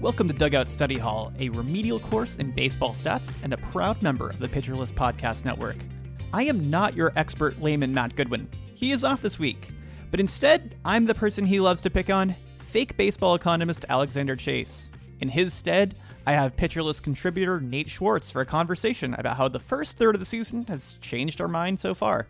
Welcome to Dugout Study Hall, a remedial course in baseball stats and a proud member of the Pitcher List Podcast Network. I am not your expert layman Matt Goodwin. He is off this week. But instead, I'm the person he loves to pick on fake baseball economist Alexander Chase. In his stead, I have Pitcher List contributor Nate Schwartz for a conversation about how the first third of the season has changed our mind so far.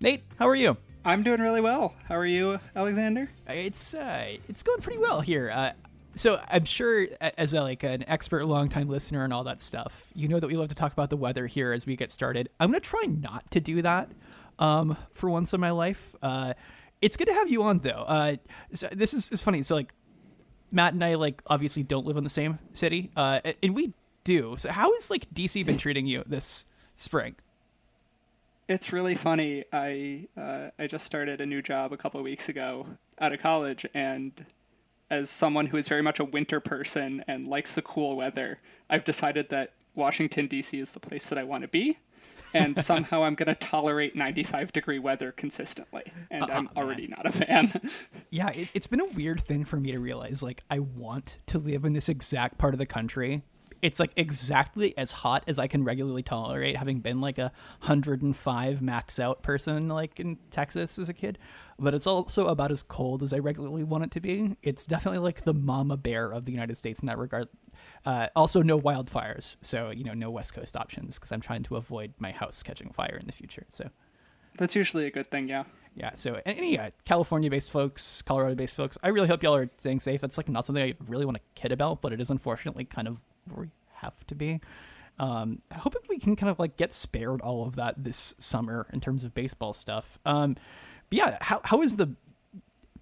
Nate, how are you? I'm doing really well. How are you, Alexander? It's uh, it's going pretty well here. Uh, so I'm sure, as a, like an expert, longtime listener, and all that stuff, you know that we love to talk about the weather here as we get started. I'm going to try not to do that um, for once in my life. Uh, it's good to have you on, though. Uh, so this is it's funny. So like, Matt and I like obviously don't live in the same city, uh, and we do. So how has like DC been treating you this spring? It's really funny. I uh, I just started a new job a couple weeks ago out of college, and as someone who is very much a winter person and likes the cool weather, I've decided that Washington D.C. is the place that I want to be. and somehow I'm going to tolerate 95 degree weather consistently, and uh, I'm already man. not a fan. yeah, it, has been a weird thing for me to realize. Like, I want to live in this exact part of the country. It's like exactly as hot as I can regularly tolerate, having been like a 105 max out person, like in Texas as a kid but it's also about as cold as I regularly want it to be. It's definitely like the mama bear of the United States in that regard. Uh, also, no wildfires, so you know, no West Coast options because I'm trying to avoid my house catching fire in the future. So that's usually a good thing, yeah. Yeah. So any uh, California-based folks, Colorado-based folks, I really hope y'all are staying safe. It's like not something I really want to kid about, but it is unfortunately kind of where we have to be. Um, hope we can kind of like get spared all of that this summer in terms of baseball stuff. Um, but yeah, how how is the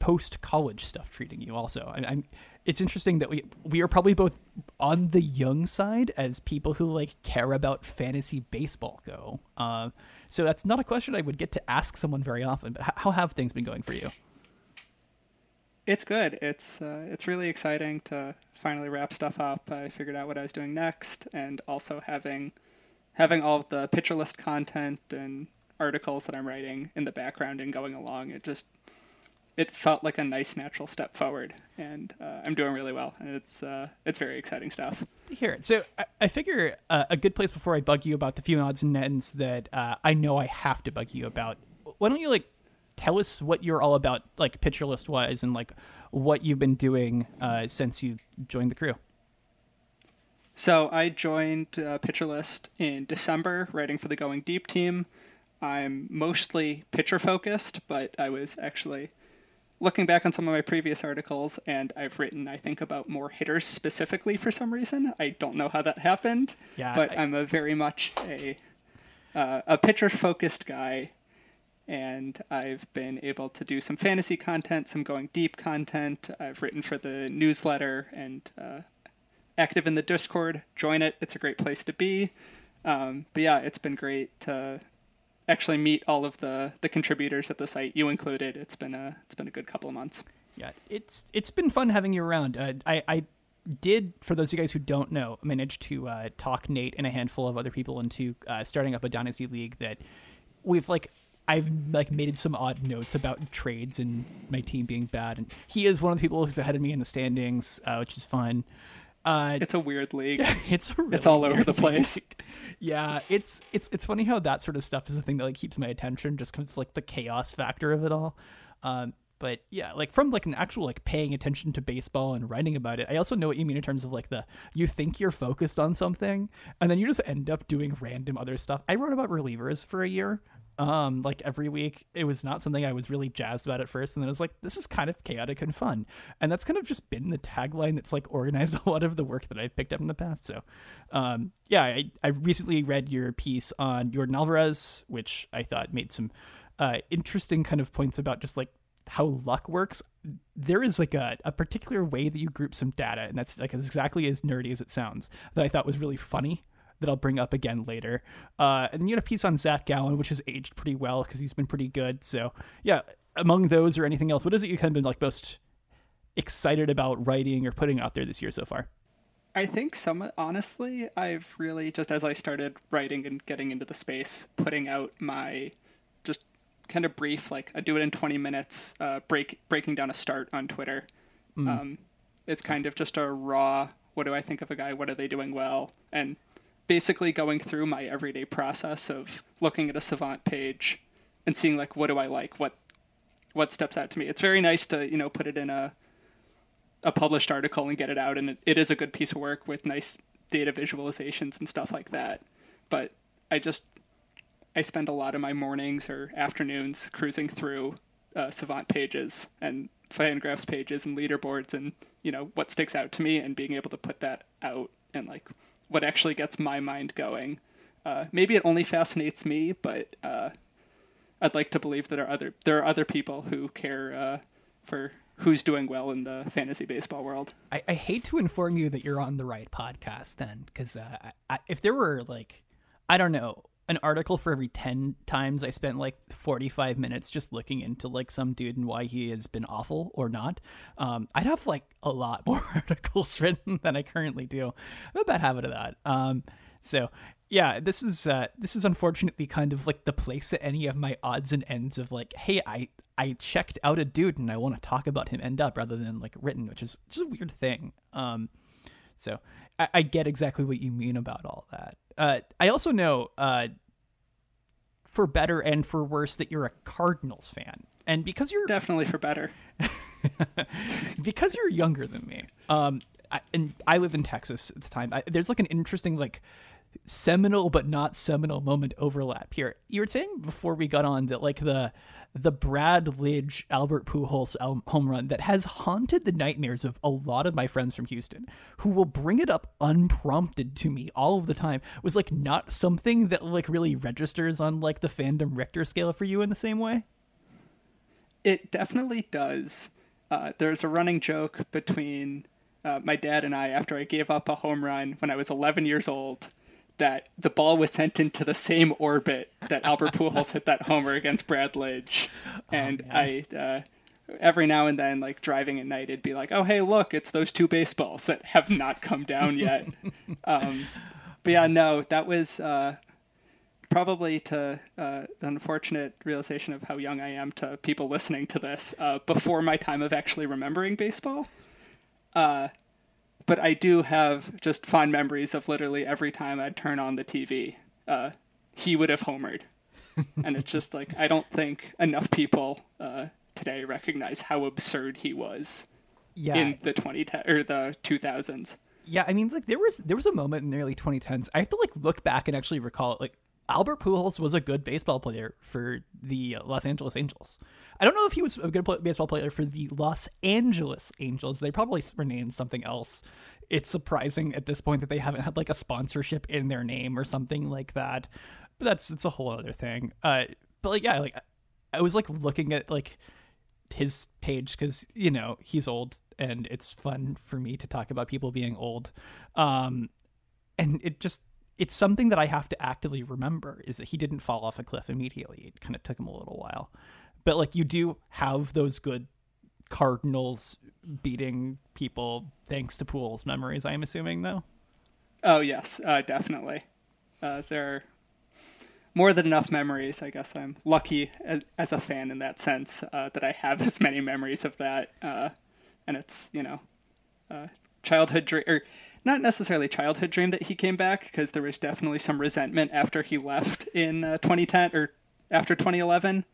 post college stuff treating you? Also, I, am It's interesting that we we are probably both on the young side as people who like care about fantasy baseball go. Uh, so that's not a question I would get to ask someone very often. But how have things been going for you? It's good. It's uh, it's really exciting to finally wrap stuff up. I figured out what I was doing next, and also having having all the pitcher list content and articles that I'm writing in the background and going along. It just it felt like a nice natural step forward, and uh, I'm doing really well. And it's uh, it's very exciting stuff. Here, so I, I figure uh, a good place before I bug you about the few odds and ends that uh, I know I have to bug you about. Why don't you like tell us what you're all about, like pitcher list wise, and like what you've been doing uh, since you joined the crew. So I joined uh, Pitcher List in December, writing for the Going Deep team. I'm mostly pitcher focused, but I was actually looking back on some of my previous articles, and I've written, I think, about more hitters specifically for some reason. I don't know how that happened, yeah, but I, am a very much a uh, a pitcher focused guy, and I've been able to do some fantasy content, some going deep content. I've written for the newsletter and uh, active in the Discord. Join it; it's a great place to be. Um, but yeah, it's been great to actually meet all of the the contributors at the site, you included. It's been a it's been a good couple of months. Yeah, it's it's been fun having you around. Uh, I I did for those of you guys who don't know manage to uh, talk Nate and a handful of other people into uh, starting up a dynasty league that we've like I've like made some odd notes about trades and my team being bad, and he is one of the people who's ahead of me in the standings, uh, which is fun. Uh, it's a weird league. it's really it's all over the place. League. Yeah, it's it's it's funny how that sort of stuff is the thing that like keeps my attention, just because like the chaos factor of it all. Um, but yeah, like from like an actual like paying attention to baseball and writing about it, I also know what you mean in terms of like the you think you're focused on something and then you just end up doing random other stuff. I wrote about relievers for a year um like every week it was not something i was really jazzed about at first and then i was like this is kind of chaotic and fun. And that's kind of just been the tagline that's like organized a lot of the work that i've picked up in the past so um yeah i, I recently read your piece on Yordan Alvarez which i thought made some uh interesting kind of points about just like how luck works. There is like a, a particular way that you group some data and that's like exactly as nerdy as it sounds that i thought was really funny that I'll bring up again later. Uh, and then you had a piece on Zac Gallen, which has aged pretty well because he's been pretty good. So yeah, among those or anything else, what is it you kind of been like most excited about writing or putting out there this year so far? I think some honestly, I've really just as I started writing and getting into the space, putting out my just kind of brief, like I do it in 20 minutes, uh, break breaking down a start on Twitter. Mm. Um, it's kind of just a raw. What do I think of a guy? What are they doing well? And basically going through my everyday process of looking at a savant page and seeing like what do I like, what what steps out to me. It's very nice to you know put it in a a published article and get it out, and it, it is a good piece of work with nice data visualizations and stuff like that. But I just I spend a lot of my mornings or afternoons cruising through uh, Savant pages and Fangraphs pages and leaderboards and you know what sticks out to me and being able to put that out and like what actually gets my mind going. Uh, maybe it only fascinates me, but uh, I'd like to believe that there are other there are other people who care uh, for who's doing well in the fantasy baseball world. I, I, hate to inform you that you're on the right podcast then, because uh, if there were like, I don't know, an article for every 10 times I spent like 45 minutes just looking into like some dude and why he has been awful or not. Um, I'd have like a lot more articles written than I currently do. I have a bad habit of that. Um, so yeah, this is uh, this is unfortunately kind of like the place that any of my odds and ends of like, hey, I I checked out a dude and I want to talk about him end up rather than like written, which is just a weird thing. Um, so I, I get exactly what you mean about all that. Uh, I also know, uh, for better and for worse, that you're a Cardinals fan, and because you're definitely for better, because you're younger than me. Um, I, and I lived in Texas at the time. I, there's like an interesting like seminal but not seminal moment overlap here. You were saying before we got on that like the the Brad Lidge Albert Pujols home run that has haunted the nightmares of a lot of my friends from Houston who will bring it up unprompted to me all of the time was like not something that like really registers on like the fandom Richter scale for you in the same way. It definitely does. Uh, there's a running joke between uh, my dad and I after I gave up a home run when I was 11 years old that the ball was sent into the same orbit that Albert Pujols hit that homer against Brad Lidge, oh, and oh, I. Uh, every now and then, like driving at night, it'd be like, "Oh, hey, look, it's those two baseballs that have not come down yet." um, but yeah, no, that was uh, probably to uh, the unfortunate realization of how young I am to people listening to this uh, before my time of actually remembering baseball. But I do have just fond memories of literally every time I'd turn on the TV, uh, he would have homered, and it's just like I don't think enough people uh, today recognize how absurd he was. Yeah. in the 2010 or the 2000s. Yeah, I mean, like there was there was a moment in the early 2010s. I have to like look back and actually recall it. Like Albert Pujols was a good baseball player for the Los Angeles Angels. I don't know if he was a good baseball player for the Los Angeles Angels. They probably renamed something else. It's surprising at this point that they haven't had like a sponsorship in their name or something like that. But that's it's a whole other thing. Uh, but like yeah, like I was like looking at like his page because you know he's old and it's fun for me to talk about people being old. Um, and it just it's something that I have to actively remember is that he didn't fall off a cliff immediately. It kind of took him a little while but like you do have those good Cardinals beating people thanks to Pujols memories. I'm assuming though. Oh yes, uh, definitely. Uh, there, are more than enough memories. I guess I'm lucky as, as a fan in that sense uh, that I have as many memories of that, uh, and it's you know, uh, childhood dream or not necessarily childhood dream that he came back because there was definitely some resentment after he left in uh, 2010 or after 2011.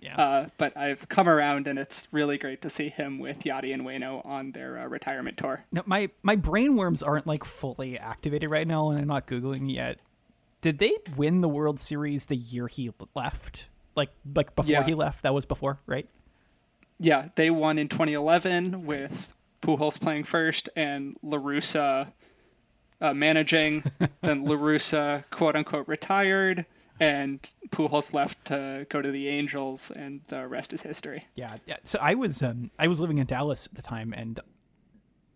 Yeah. Uh, but I've come around, and it's really great to see him with Yadi and Waino on their uh, retirement tour. No, my my brain worms aren't like fully activated right now, and I'm not googling yet. Did they win the World Series the year he left? Like like before Yeah. he left? That was before, right? Yeah, they won in 2011 with Pujols playing first and La Russa uh, managing. then La Russa, quote unquote, retired, and Pujols left to go to the Angels, and the rest is history. Yeah, yeah. So I was um I was living in Dallas at the time, and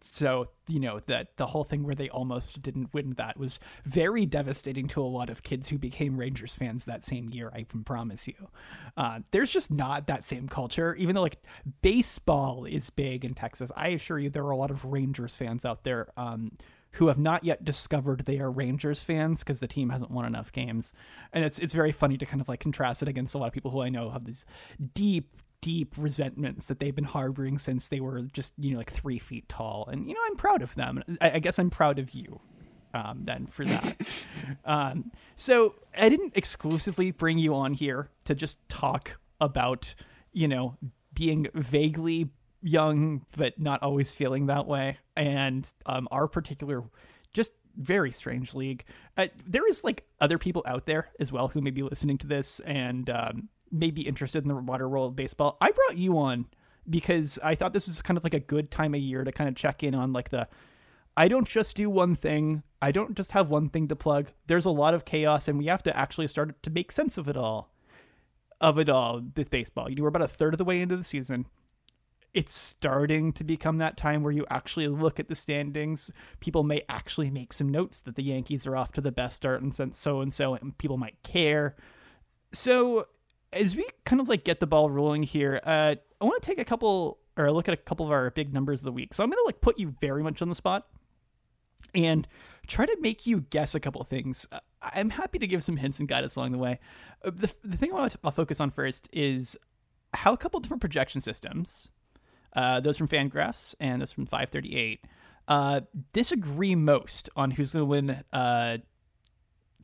so you know that the whole thing where they almost didn't win that was very devastating to a lot of kids who became Rangers fans that same year. I can promise you. Uh, there's just not that same culture, even though like baseball is big in Texas. I assure you, there are a lot of Rangers fans out there. Um, who have not yet discovered they are Rangers fans because the team hasn't won enough games. And it's it's very funny to kind of like contrast it against a lot of people who I know have these deep, deep resentments that they've been harboring since they were just, you know, like three feet tall. And, you know, I'm proud of them. I, I guess I'm proud of you. Um, then for that. um, so I didn't exclusively bring you on here to just talk about, you know, being vaguely young but not always feeling that way and um, our particular just very strange league uh, there is like other people out there as well who may be listening to this and um, may be interested in the water world of baseball i brought you on because i thought this is kind of like a good time of year to kind of check in on like the I don't just do one thing. I don't just have one thing to plug. There's a lot of chaos, and we have to actually start to make sense of it all. Of it all this baseball. You know, we're about a third of the way into the season. It's starting to become that time where you actually look at the standings. People may actually make some notes that the Yankees are off to the best start and since so and so, and people might care. So, as we kind of like get the ball rolling here, uh, I want to take a couple or look at a couple of our big numbers of the week. So I'm gonna like put you very much on the spot and try to make you guess a couple things. Uh, I'm happy to give some hints and guidance along the way. Uh, the, the thing I want to, I'll focus on first is how a couple different projection systems, uh, those from Fangraphs and those from 538, uh, disagree most on who's going to win uh,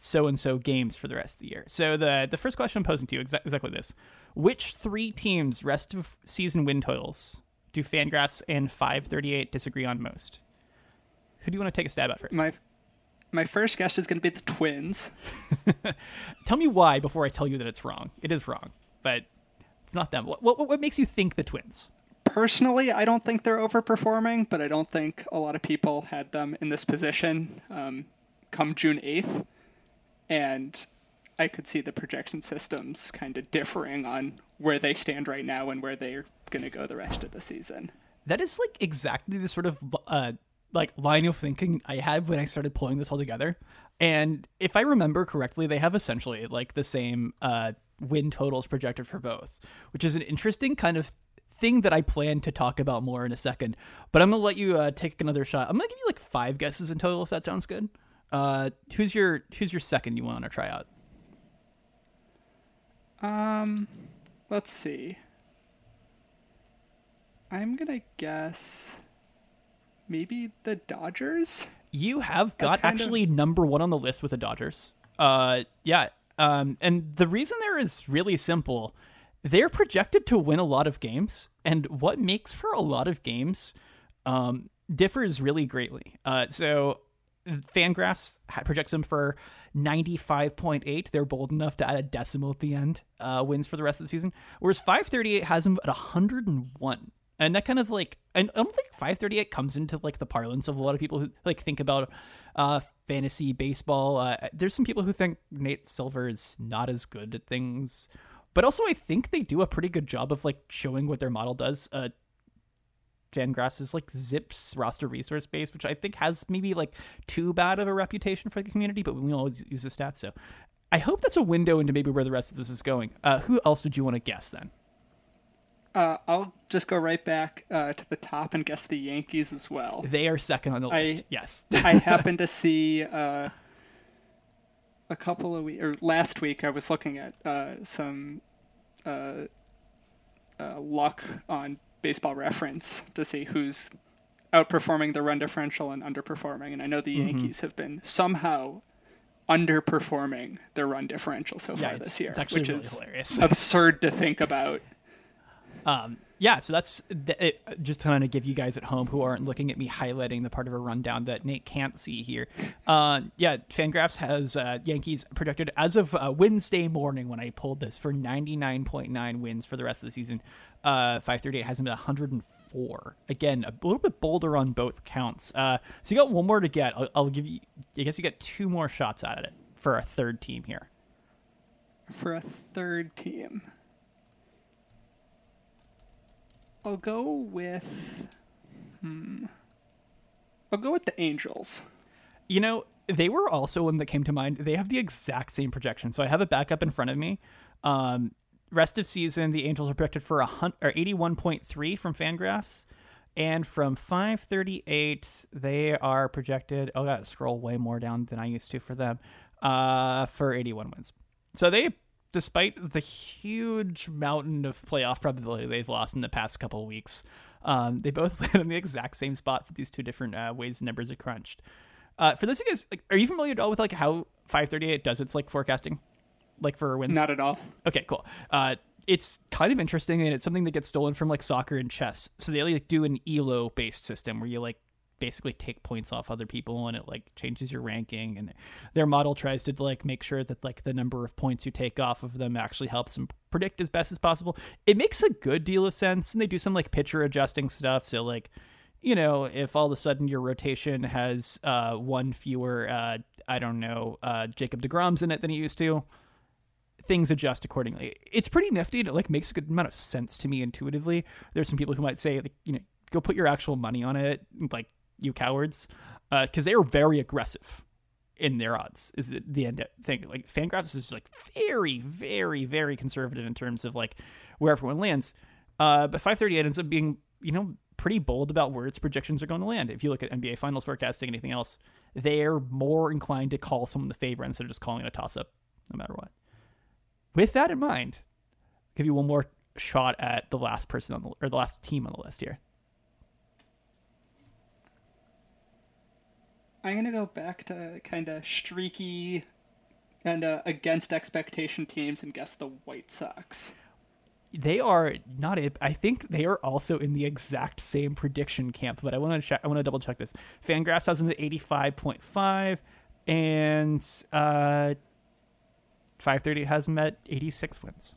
so and so games for the rest of the year. So the the first question I'm posing to you exa- exactly this: Which three teams' rest of season win totals do Fangraphs and 538 disagree on most? Who do you want to take a stab at first? My my first guess is going to be the Twins. tell me why before I tell you that it's wrong. It is wrong, but it's not them. What what, what makes you think the Twins? Personally, I don't think they're overperforming, but I don't think a lot of people had them in this position um, come June 8th. And I could see the projection systems kind of differing on where they stand right now and where they're going to go the rest of the season. That is like exactly the sort of uh like line of thinking I had when I started pulling this all together. And if I remember correctly, they have essentially like the same uh win totals projected for both, which is an interesting kind of thing that I plan to talk about more in a second. But I'm gonna let you uh, take another shot. I'm gonna give you like five guesses in total if that sounds good. Uh, who's your who's your second you want to try out? Um, let's see. I'm going to guess maybe the Dodgers? You have got kind of- actually number one on the list with the Dodgers. Uh, yeah. Um, and the reason there is really simple. They're projected to win a lot of games, and what makes for a lot of games um, differs really greatly. Uh, so Fangraphs projects them for 95.8. They're bold enough to add a decimal at the end, uh, wins for the rest of the season. Whereas 538 has them at 101. And that kind of like, I don't think 538 comes into like the parlance of a lot of people who like think about uh, fantasy baseball. Uh, there's some people who think Nate Silver is not as good at things, but also I think they do a pretty good job of like showing what their model does. Uh, Fangraphs is like ZiPS roster resource base, which I think has maybe like too bad of a reputation for the community, but we always use the stats. So I hope that's a window into maybe where the rest of this is going. Uh, who else would you want to guess then? Uh, I'll just go right back uh, to the top and guess the Yankees as well. They are second on the I- list. yes. I happen to see uh, a couple of weeks or last week I was looking at uh, some uh, uh, luck on Baseball Reference to see who's outperforming the run differential and underperforming, and I know the Mm-hmm. Yankees have been somehow underperforming their run differential so Yeah, far this year, which really is hilarious. absurd to think about. Um, yeah, so that's th- it, just to give you guys at home who aren't looking at me highlighting the part of a rundown that Nate can't see here. Uh, yeah, Fangraphs has uh, Yankees projected as of uh, Wednesday morning when I pulled this for 99.9 wins for the rest of the season. Uh, 538 has them at 104. Again, a little bit bolder on both counts. Uh, so you got one more to get. I'll, I'll give you. I guess you get two more shots at it for a third team here. for a third team. I'll go with hmm. I'll go with the Angels. You know, they were also one that came to mind. They have the exact same projection. So I have it back up in front of me. Um, rest of season, the Angels are projected for a hun- or 81.3 from Fangraphs. And from 538, they are projected. Oh, I scroll way more down than I used to for them uh, for 81 wins. So they, despite the huge mountain of playoff probability they've lost in the past couple weeks, um, they both land in the exact same spot for these two different uh, ways numbers are crunched. Uh, for those of you guys, like, are you familiar at all with like how 538 does its like forecasting, like for wins? Not at all. Okay, cool. Uh, it's kind of interesting, and it's something that gets stolen from like soccer and chess. So they like do an elo based system where you like basically take points off other people, and it like changes your ranking. And their model tries to like make sure that like the number of points you take off of them actually helps them predict as best as possible. It makes a good deal of sense, and they do some like pitcher adjusting stuff. So like you know, if all of a sudden your rotation has uh, one fewer, uh, I don't know, uh, Jacob deGrom's in it than it used to, things adjust accordingly. It's pretty nifty. and It like makes a good amount of sense to me intuitively. There's some people who might say, like, you know, go put your actual money on it, like you cowards, because they are very aggressive in their odds. Is the, the end thing? Like Fangraphs is like very, very, very conservative in terms of like where everyone lands. Uh, but 538 ends up being, you know, pretty bold about where its projections are going to land. If you look at NBA Finals forecasting, anything else, they're more inclined to call someone the favorite instead of just calling it a toss up, no matter what. With that in mind, I'll give you one more shot at the last person on the or the last team on the list here. I'm gonna go back to kind of streaky and uh, against expectation teams and guess the White Sox. They are not it. I think they are also in the exact same prediction camp, but I want to check. I want to double check this. Fangraphs has them at eighty five point five, and uh, five thirty has met eighty six wins.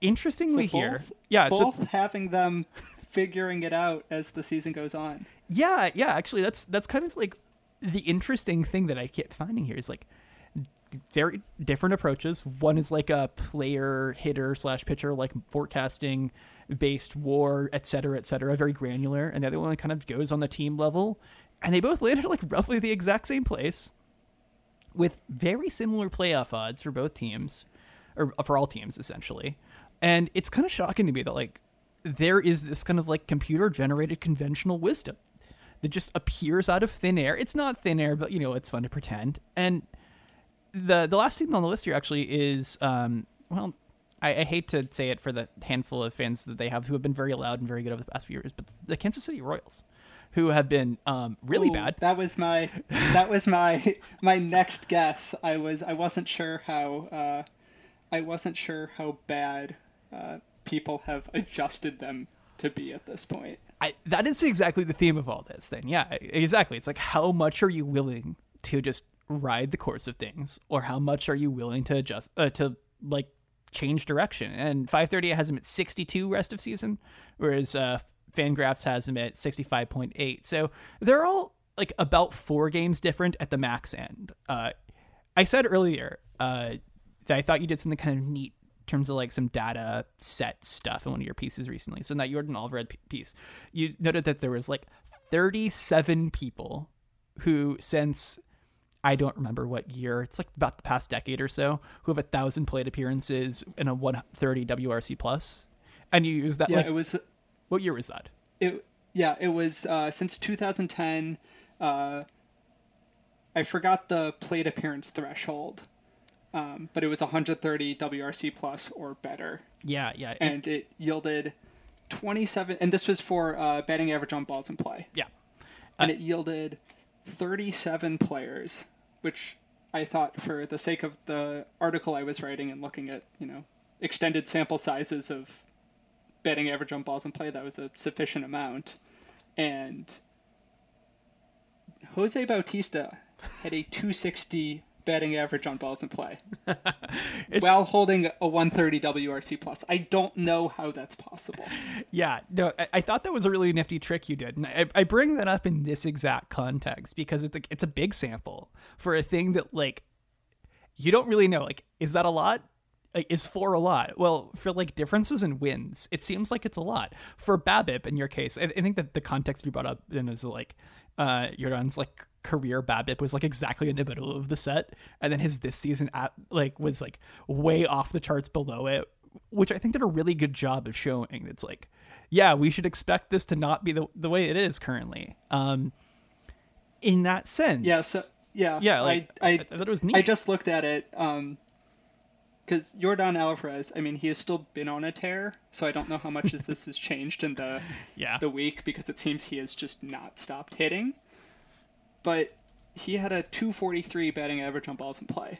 Interestingly, So here, both- yeah, so both having them figuring it out as the season goes on. Yeah, yeah. Actually, that's that's kind of like the interesting thing that I kept finding here is like very different approaches. One is like a player hitter slash pitcher like forecasting based war, et cetera, et cetera, very granular, and the other one kind of goes on the team level. And they both landed like roughly the exact same place with very similar playoff odds for both teams, or for all teams essentially. And it's kind of shocking to me that like there is this kind of like computer generated conventional wisdom that just appears out of thin air. It's not thin air, but you know, it's fun to pretend. And the the last team on the list here actually is um well I, I hate to say it for the handful of fans that they have who have been very loud and very good over the past few years, but the Kansas City Royals, who have been um, really Ooh, bad. That was my that was my my next guess. I was I wasn't sure how uh, I wasn't sure how bad uh, people have adjusted them to be at this point. I, that is exactly the theme of all this then yeah exactly it's like how much are you willing to just ride the course of things or how much are you willing to adjust uh, to like change direction and 530 has him at 62 rest of season whereas uh fangraphs has him at 65.8 so they're all like about four games different at the max end uh i said earlier uh that i thought you did something kind of neat in terms of like some data set stuff in one of your pieces recently. So in that Yordan Alvarez p- piece, you noted that there was like 37 people who since I don't remember what year, it's like about the past decade or so, who have a thousand plate appearances in a 130 WRC plus. And you use that Yeah, like it was what year was that? it. Yeah, it was uh, since 2010. Uh, I forgot the plate appearance threshold, um, but it was 130 WRC plus or better, Yeah, yeah, it- and it yielded 27. And this was for uh, batting average on balls in play, yeah. and it yielded 37 players, which I thought, for the sake of the article I was writing and looking at, you know, extended sample sizes of batting average on balls in play, that was a sufficient amount. And Jose Bautista had a 260 batting average on balls in play while holding a 130 WRC plus. I don't know how that's possible. Yeah, no, I, I thought that was a really nifty trick you did, and I, I bring that up in this exact context because it's a, it's a big sample for a thing that like you don't really know. Like, is that a lot? Like, is four a lot? Well, for like differences in wins, it seems like it's a lot. For BABIP, in your case, I, I think that the context you brought up in is like uh Yordan's like career BABIP was like exactly in the middle of the set, and then his this season at like was like way off the charts below it, which I think did a really good job of showing. It's like, yeah, we should expect this to not be the the way it is currently. Um, in that sense, Yeah, so yeah, yeah, like I, I, I thought it was neat. I just looked at it um because Yordan Alvarez, I mean, he has still been on a tear, so I don't know how much as this has changed in the yeah, the week because it seems he has just not stopped hitting. But he had a 243 batting average on balls in play,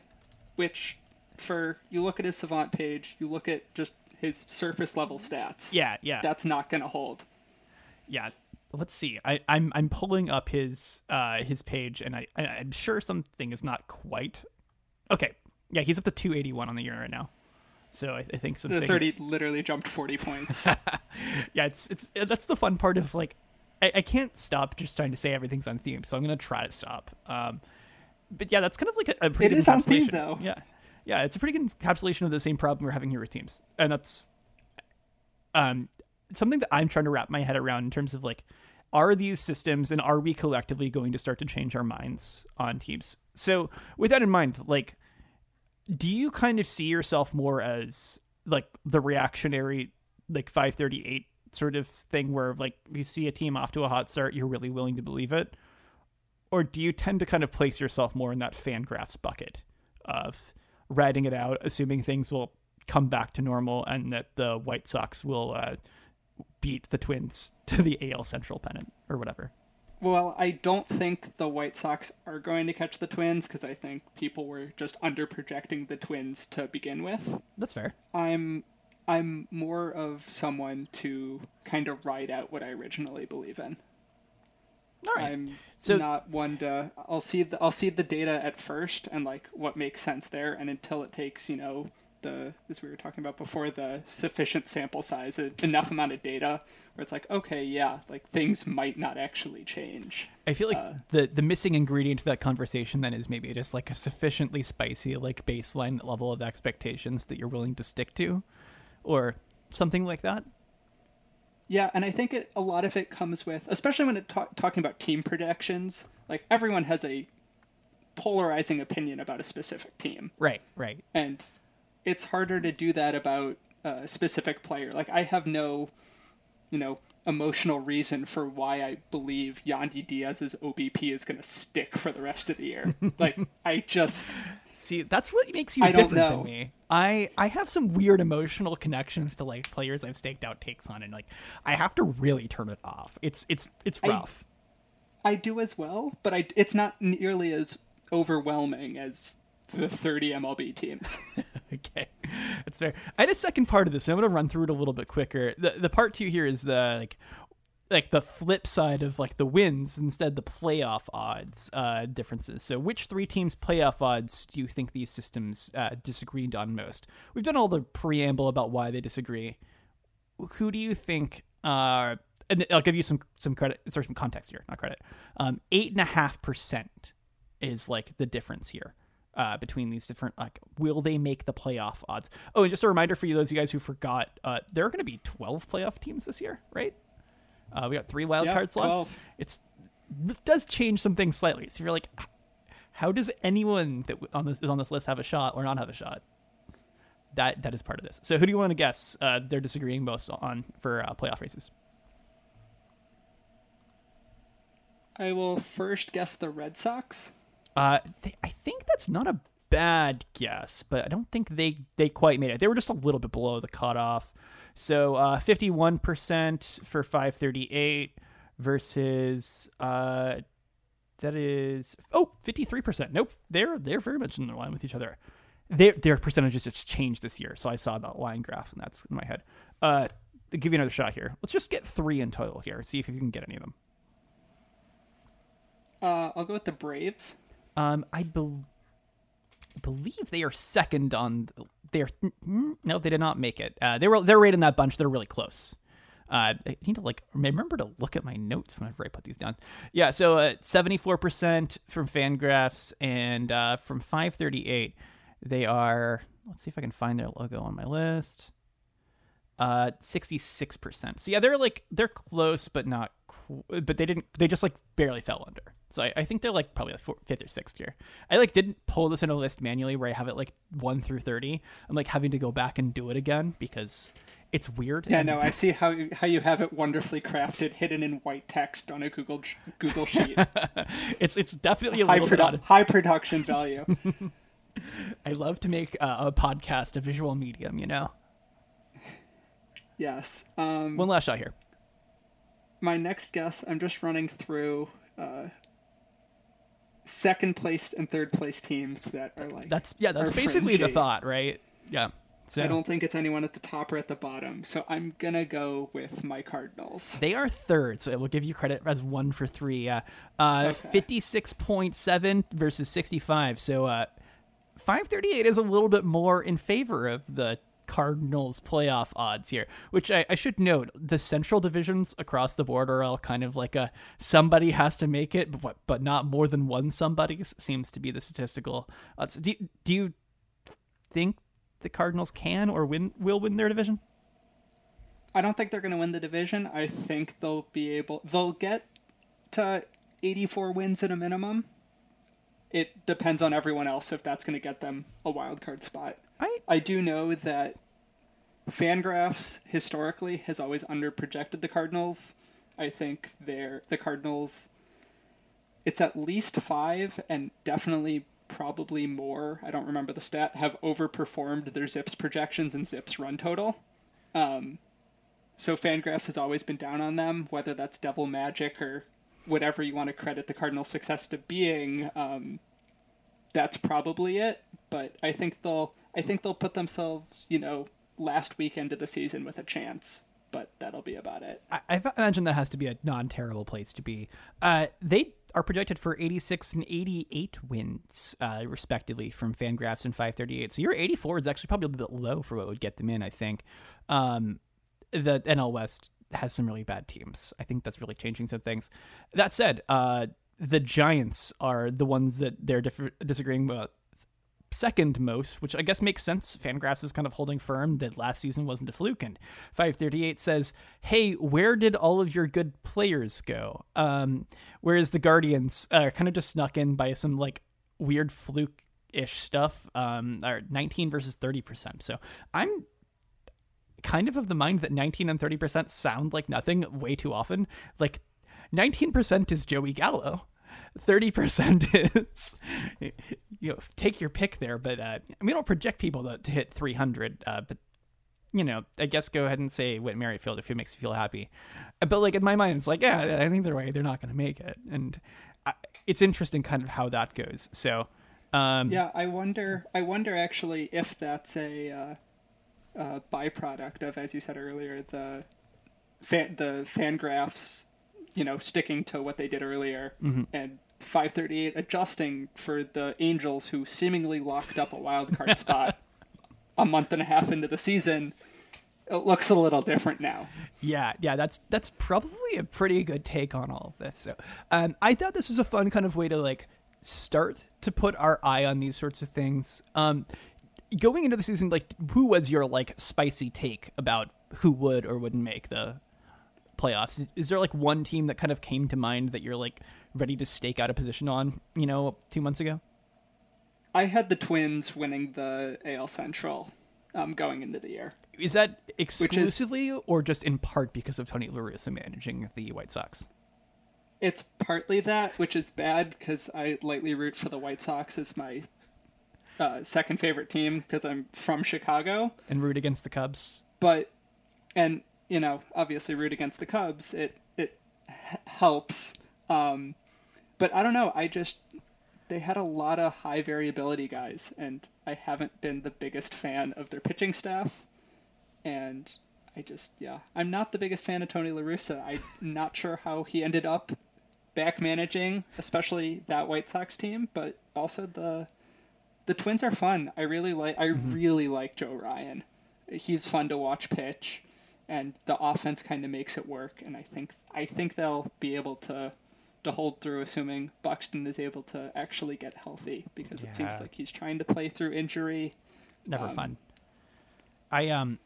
which for you look at his savant page, you look at just his surface level stats. yeah, yeah. That's not going to hold. yeah let's see I, i'm i'm pulling up his uh his page and i, I i'm sure something is not quite okay yeah he's up to 281 on the year right now so i, I think some That's things, already literally jumped 40 points. yeah it's it's that's the fun part of like I, I can't stop just trying to say everything's on theme so i'm gonna try to stop um but yeah that's kind of like a, a pretty It good is on theme, encapsulation. though. yeah yeah it's a pretty good encapsulation of the same problem we're having here with teams and that's um something that i'm trying to wrap my head around in terms of like are these systems and are we collectively going to start to change our minds on teams so with that in mind like do you kind of see yourself more as like the reactionary like 538 sort of thing where like if you see a team off to a hot start you're really willing to believe it? Or do you tend to kind of place yourself more in that fan graphs bucket of riding it out assuming things will come back to normal and that the white sox will uh, beat the twins to the al central pennant or whatever Well, I don't think the White Sox are going to catch the Twins because I think people were just under projecting the Twins to begin with. that's fair I'm I'm more of someone to kind of ride out what I originally believe in. all right I'm So- not one to I'll see the I'll see the data at first and like what makes sense there and until it takes, you know, the as we were talking about before the sufficient sample size enough amount of data where it's like okay, yeah, like things might not actually change. I feel like Uh, the the missing ingredient to that conversation then is maybe just like a sufficiently spicy like baseline level of expectations that you're willing to stick to, or something like that. Yeah, and I think it, a lot of it comes with, especially when it ta- talking about team projections. Like everyone has a polarizing opinion about a specific team, Right, right. and it's harder to do that about a specific player. Like I have no, you know, emotional reason for why I believe Yandy Diaz's OBP is going to stick for the rest of the year. like I just See, that's what makes you I different than me. I I have some weird emotional connections to like players I've staked out takes on, and like I have to really turn it off. It's it's it's I- rough. I do as well, but I it's not nearly as overwhelming as the 30 MLB teams. okay, that's fair. I had a second part of this. And I'm gonna run through it a little bit quicker. The the part two here is the like like the flip side of like the wins instead the playoff odds uh differences. So which three teams playoff odds do you think these systems uh, disagreed on most? We've done all the preamble about why they disagree. Who do you think uh and I'll give you some some credit sorry some context here, not credit. Um eight and a half percent is like the difference here uh, between these different like will they make the playoff odds? Oh and just a reminder for you those of you guys who forgot uh, there are going to be 12 playoff teams this year right? Uh, we got three wild Yeah, card slots 12. it's this does change some things slightly. So you're like how does anyone that on this is on this list have a shot or not have a shot? That that is part of this. So who do you want to guess uh, they're disagreeing most on for uh, playoff races? I will first guess the Red Sox. Uh, they, I think that's not a bad guess, but I don't think they they quite made it. They were just a little bit below the cutoff. So uh, 51% for 538 versus uh, that is oh 53%. Nope, they're they're very much in line with each other. Their their percentages just changed this year, so I saw that line graph and that's in my head. Uh, give you another shot here. Let's just get three in total here. See if you can get any of them. Uh, I'll go with the Braves. Um, I bel believe they are second on. They are no, they did not make it. Uh, they were they're right in that bunch. They're really close. Uh, I need to like remember to look at my notes whenever I put these down. Yeah, so seventy four percent from Fangraphs and uh, from five thirty eight, they are. Let's see if I can find their logo on my list. Uh, sixty six percent. So yeah, they're like they're close, but not. But they didn't. They just like barely fell under. So I, I think they're like probably like fourth, fifth or sixth year. I like didn't pull this in a list manually where I have it like one through thirty. I'm like having to go back and do it again because it's weird. Yeah, no, I see how you, how you have it wonderfully crafted, hidden in white text on a Google Google sheet. it's it's definitely a high, produ- high production value. I love to make uh, a podcast a visual medium, you know. Yes. Um, One last shot here. My next guess, I'm just running through uh, second place and third place teams that are like that's yeah that's basically the thought right yeah so I don't think it's anyone at the top or at the bottom. So I'm gonna go with my Cardinals. They are third, so it will give you credit as one for three. Uh, uh okay. fifty-six point seven versus sixty-five. So uh, five thirty-eight is a little bit more in favor of the Cardinals playoff odds here, which I, I, should note the central divisions across the board are all kind of like a somebody has to make it, but, but not more than one somebody seems to be the statistical odds. Do, do you think the Cardinals can or win will win their division? I don't think they're going to win the division. I think they'll be able they'll get to 84 wins at a minimum. It depends on everyone else if that's going to get them a wild card spot. I I do know that Fangraphs historically has always underprojected the Cardinals. I think they're the Cardinals. It's at least five, and definitely probably more. I don't remember the stat. Have overperformed their ZiPS projections and ZiPS run total. Um, so Fangraphs has always been down on them, whether that's devil magic or whatever you want to credit the Cardinals' success to being. Um, that's probably it. But I think they'll I think they'll put themselves, you know, last weekend of the season with a chance. But that'll be about it. I, I imagine that has to be a non-terrible place to be. Uh, they are projected for 86 and 88 wins, uh, respectively, from Fangraphs and 538. So your 84 is actually probably a bit low for what would get them in. I think um, the NL West has some really bad teams. I think that's really changing some things. That said, uh, the Giants are the ones that they're disagreeing about second most, which I guess makes sense. Fangraphs is kind of holding firm that last season wasn't a fluke. And 538 says, hey, where did all of your good players go? Um, whereas the Guardians are kind of just snuck in by some like weird fluke ish stuff, um, are 19 versus 30%. So I'm kind of of the mind that 19 and 30% sound like nothing way too often. Like 19% is Joey Gallo. 30% is you know take your pick there but uh, we don't project people to, to hit 300 uh, but you know i guess go ahead and say whit merrifield if it makes you feel happy. But like in my mind it's like yeah i think they're way they're not going to make it. And I, it's interesting kind of how that goes. So um, yeah i wonder i wonder actually if that's a uh, uh, byproduct of as you said earlier the fan the Fangraphs you know sticking to what they did earlier mm-hmm. and 538 adjusting for the Angels who seemingly locked up a wild card spot a month and a half into the season. It looks a little different now. Yeah, yeah, that's that's probably a pretty good take on all of this. So, um, I thought this was a fun kind of way to like start to put our eye on these sorts of things. Um, going into the season, like, who was your like spicy take about who would or wouldn't make the playoffs? Is there like one team that kind of came to mind that you're like ready to stake out a position on, you know, two months ago? I had the Twins winning the AL Central um, going into the year. Is that exclusively is, or just in part because of Tony La Russa managing the White Sox? it's partly that, which is bad because I lightly root for the White Sox as my uh, second favorite team because I'm from Chicago. And root against the Cubs. But, and, you know, obviously root against the Cubs. It, it h- helps. Um, but I don't know. I just, they had a lot of high variability guys, and I haven't been the biggest fan of their pitching staff. And I just, yeah, I'm not the biggest fan of Tony La Russa. I'm not sure how he ended up back managing, especially that White Sox team, but also the the Twins are fun. I really like I Mm-hmm. really like Joe Ryan. He's fun to watch pitch and the offense kind of makes it work and I think I think they'll be able to to hold through assuming Buxton is able to actually get healthy because it seems like he's trying to play through injury. Never Um, fun. I um,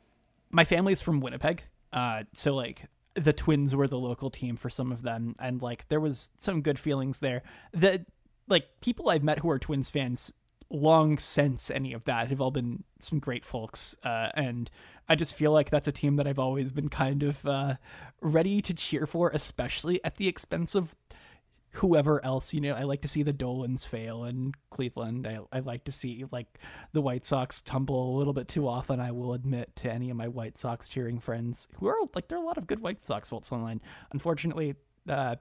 my family's from Winnipeg, uh, so like the Twins were the local team for some of them, and like there was some good feelings there. The like people I've met who are Twins fans long since any of that have all been some great folks, uh, and I just feel like that's a team that I've always been kind of uh, ready to cheer for, especially at the expense of whoever else you know i like to see the dolans fail in cleveland I, I like to see like the white sox tumble a little bit too often i will admit to any of my white sox cheering friends who are like there are a lot of good white sox folks online unfortunately uh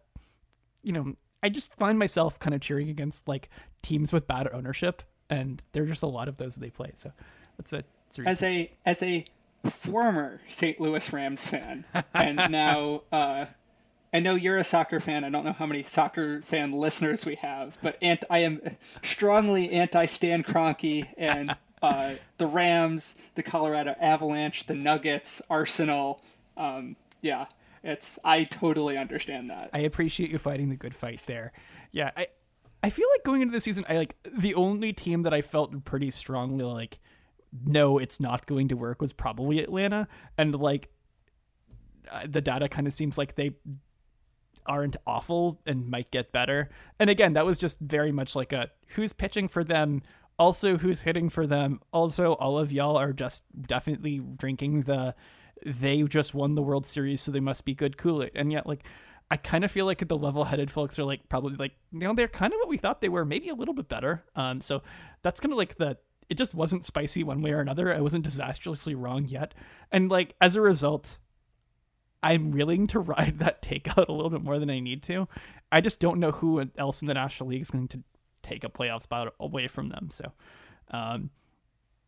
you know i just find myself kind of cheering against like teams with bad ownership and there are just a lot of those that they play so that's a that's a as a as a former St. Louis Rams fan, and now uh, I know you're a soccer fan. I don't know how many soccer fan listeners we have, but ant- I am strongly anti Stan Kroenke and uh, the Rams, the Colorado Avalanche, the Nuggets, Arsenal. Um, yeah, it's I totally understand that. I appreciate you fighting the good fight there. Yeah, I I feel like going into the season, I like the only team that I felt pretty strongly like, no, it's not going to work was probably Atlanta, and like uh, the data kind of seems like they aren't awful and might get better. And again, that was just very much like a who's pitching for them, also who's hitting for them. Also, all of y'all are just definitely drinking the they just won the World Series, so they must be good Kool-Aid. And yet, like, I kind of feel like the level-headed folks are like probably like you know they're kind of what we thought they were, maybe a little bit better. Um, so that's kind of like the it just wasn't spicy one way or another. I wasn't disastrously wrong yet, and like as a result, I'm willing to ride that takeout a little bit more than I need to. I just don't know who else in the National League is going to take a playoff spot away from them. So, um,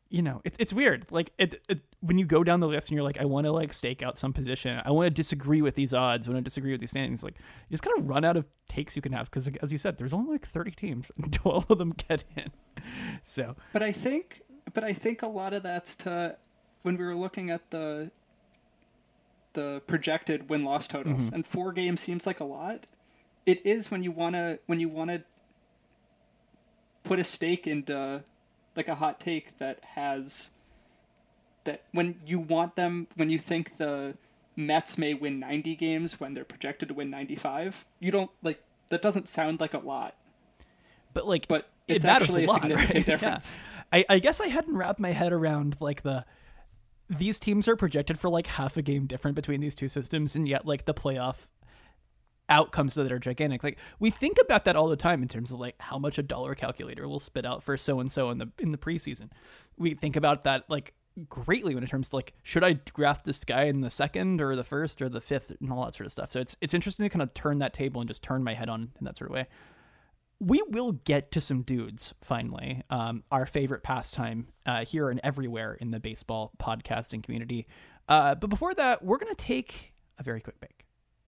you know, it's it's weird. Like it, it when you go down the list and you're like, I want to like stake out some position. I want to disagree with these odds. I want to disagree with these standings. Like you just kind of run out of takes you can have because, as you said, there's only like 30 teams and 12 of them get in. So But I think, but I think a lot of that's to when we were looking at the the projected win loss totals, mm-hmm. and four games seems like a lot. It is when you wanna when you wanna put a stake into like a hot take that has that when you want them when you think the Mets may win 90 games when they're projected to win 95, you don't like that doesn't sound like a lot, but like but it's matters actually a, lot, significant right? Yeah. difference. I, I guess I hadn't wrapped my head around like the these teams are projected for like half a game different between these two systems, and yet like the playoff outcomes that are gigantic. Like we think about that all the time in terms of like how much a dollar calculator will spit out for so and so in the in the preseason. We think about that like greatly when it terms to like should I draft this guy in the second or the first or the fifth and all that sort of stuff. So it's it's interesting to kind of turn that table and just turn my head on in that sort of way we will get to some dudes finally. Um, our favorite pastime uh, here and everywhere in the baseball podcasting community. Uh, but before that, we're going to take a very quick break.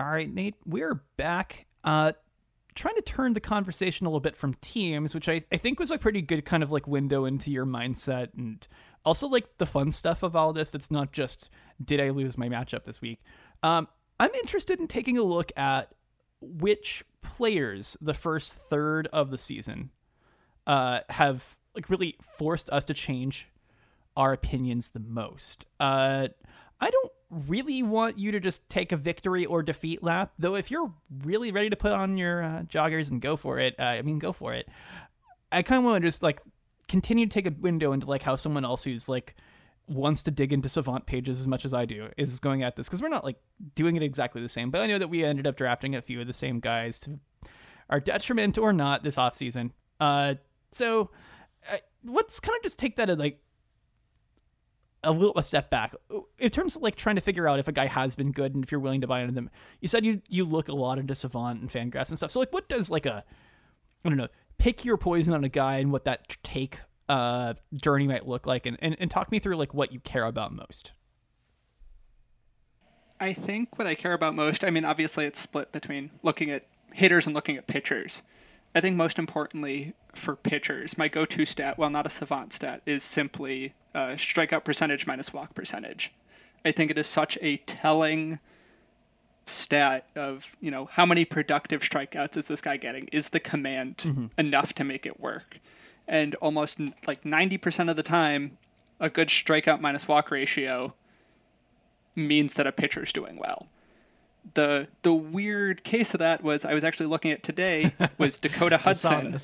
All right, Nate, we're back. Uh, trying to turn the conversation a little bit from teams, which I, I think was a pretty good kind of like window into your mindset and also like the fun stuff of all this. That's not just did I lose my matchup this week. Um, I'm interested in taking a look at which players the first third of the season uh, have like really forced us to change our opinions the most. Uh, I don't really want you to just take a victory or defeat lap, though. If you're really ready to put on your uh, joggers and go for it, uh, I mean, go for it. I kind of want to just like continue to take a window into like how someone else who's like wants to dig into savant pages as much as I do is going at this because we're not like doing it exactly the same. But I know that we ended up drafting a few of the same guys to our detriment or not this offseason. Uh, so uh, let's kind of just take that as like a little a step back in terms of like trying to figure out if a guy has been good and if you're willing to buy into them. You said you you look a lot into Savant and Fangraphs and stuff. So like, what does like a I don't know pick your poison on a guy and what that take uh journey might look like and, and, and talk me through like what you care about most. I think what I care about most, I mean, obviously it's split between looking at hitters and looking at pitchers. I think most importantly for pitchers, my go to stat, well, not a savant stat, is simply uh, strikeout percentage minus walk percentage. I think it is such a telling stat of, you know, how many productive strikeouts is this guy getting? Is the command mm-hmm. enough to make it work? And almost like 90% of the time, a good strikeout minus walk ratio means that a pitcher's doing well the the weird case of that was I was actually looking at today was Dakota Hudson,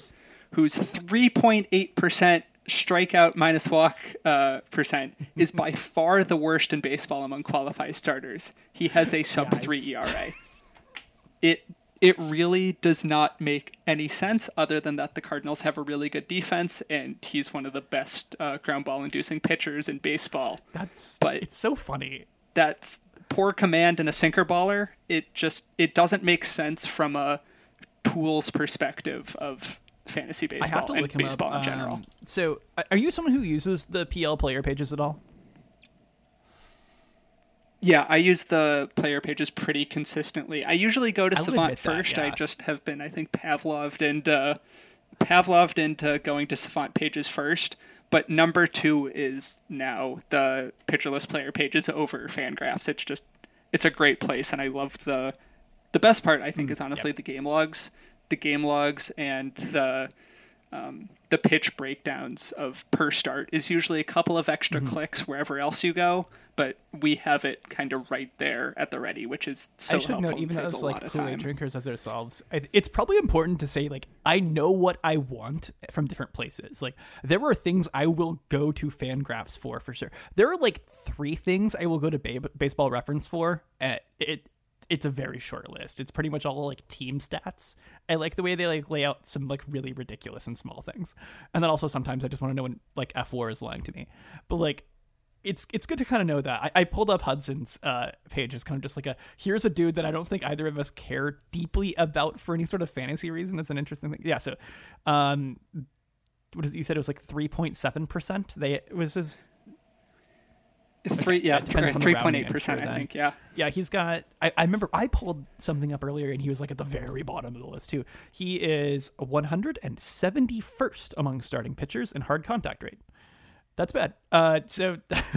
whose 3.8 percent strikeout minus walk uh, percent is by far the worst in baseball among qualified starters. He has a sub three ERA. It it really does not make any sense other than that the Cardinals have a really good defense and he's one of the best uh, ground ball inducing pitchers in baseball. That's but it's so funny. That's poor command and a sinker baller, it just it doesn't make sense from a tools perspective of fantasy baseball and baseball up. in general. Um, so, are you someone who uses the PL player pages at all? Yeah, I use the player pages pretty consistently. I usually go to I'll Savant first. That, yeah. I just have been, I think, Pavloved and uh, Pavloved into going to Savant pages first. But number two is now the list player pages over Fangraphs. It's just it's a great place, and I love the the best part. I think mm, is honestly yep. the game logs, the game logs, and the um, the pitch breakdowns of per start is usually a couple of extra mm-hmm. clicks wherever else you go, but we have it kind of right there at the ready, which is so I should helpful. Note, even as like Kool-Aid drinkers as ourselves, it's probably important to say like I know what I want from different places. Like there are things I will go to Fangraphs for for sure. There are like three things I will go to ba- Baseball Reference for. At it it's a very short list. It's pretty much all like team stats. I like the way they like lay out some like really ridiculous and small things. And then also sometimes I just want to know when like F4 is lying to me. But like it's it's good to kind of know that. I, I pulled up Hudson's uh, page as kind of just like a here's a dude that I don't think either of us care deeply about for any sort of fantasy reason. That's an interesting thing. Yeah. So, um, what is it? you said? It was like three point seven percent. They it was his Three, yeah, three point eight percent. I think, yeah, yeah. He's got. I, I remember I pulled something up earlier, and he was like at the very bottom of the list too. He is one hundred and seventy first among starting pitchers in hard contact rate. That's bad. Uh, so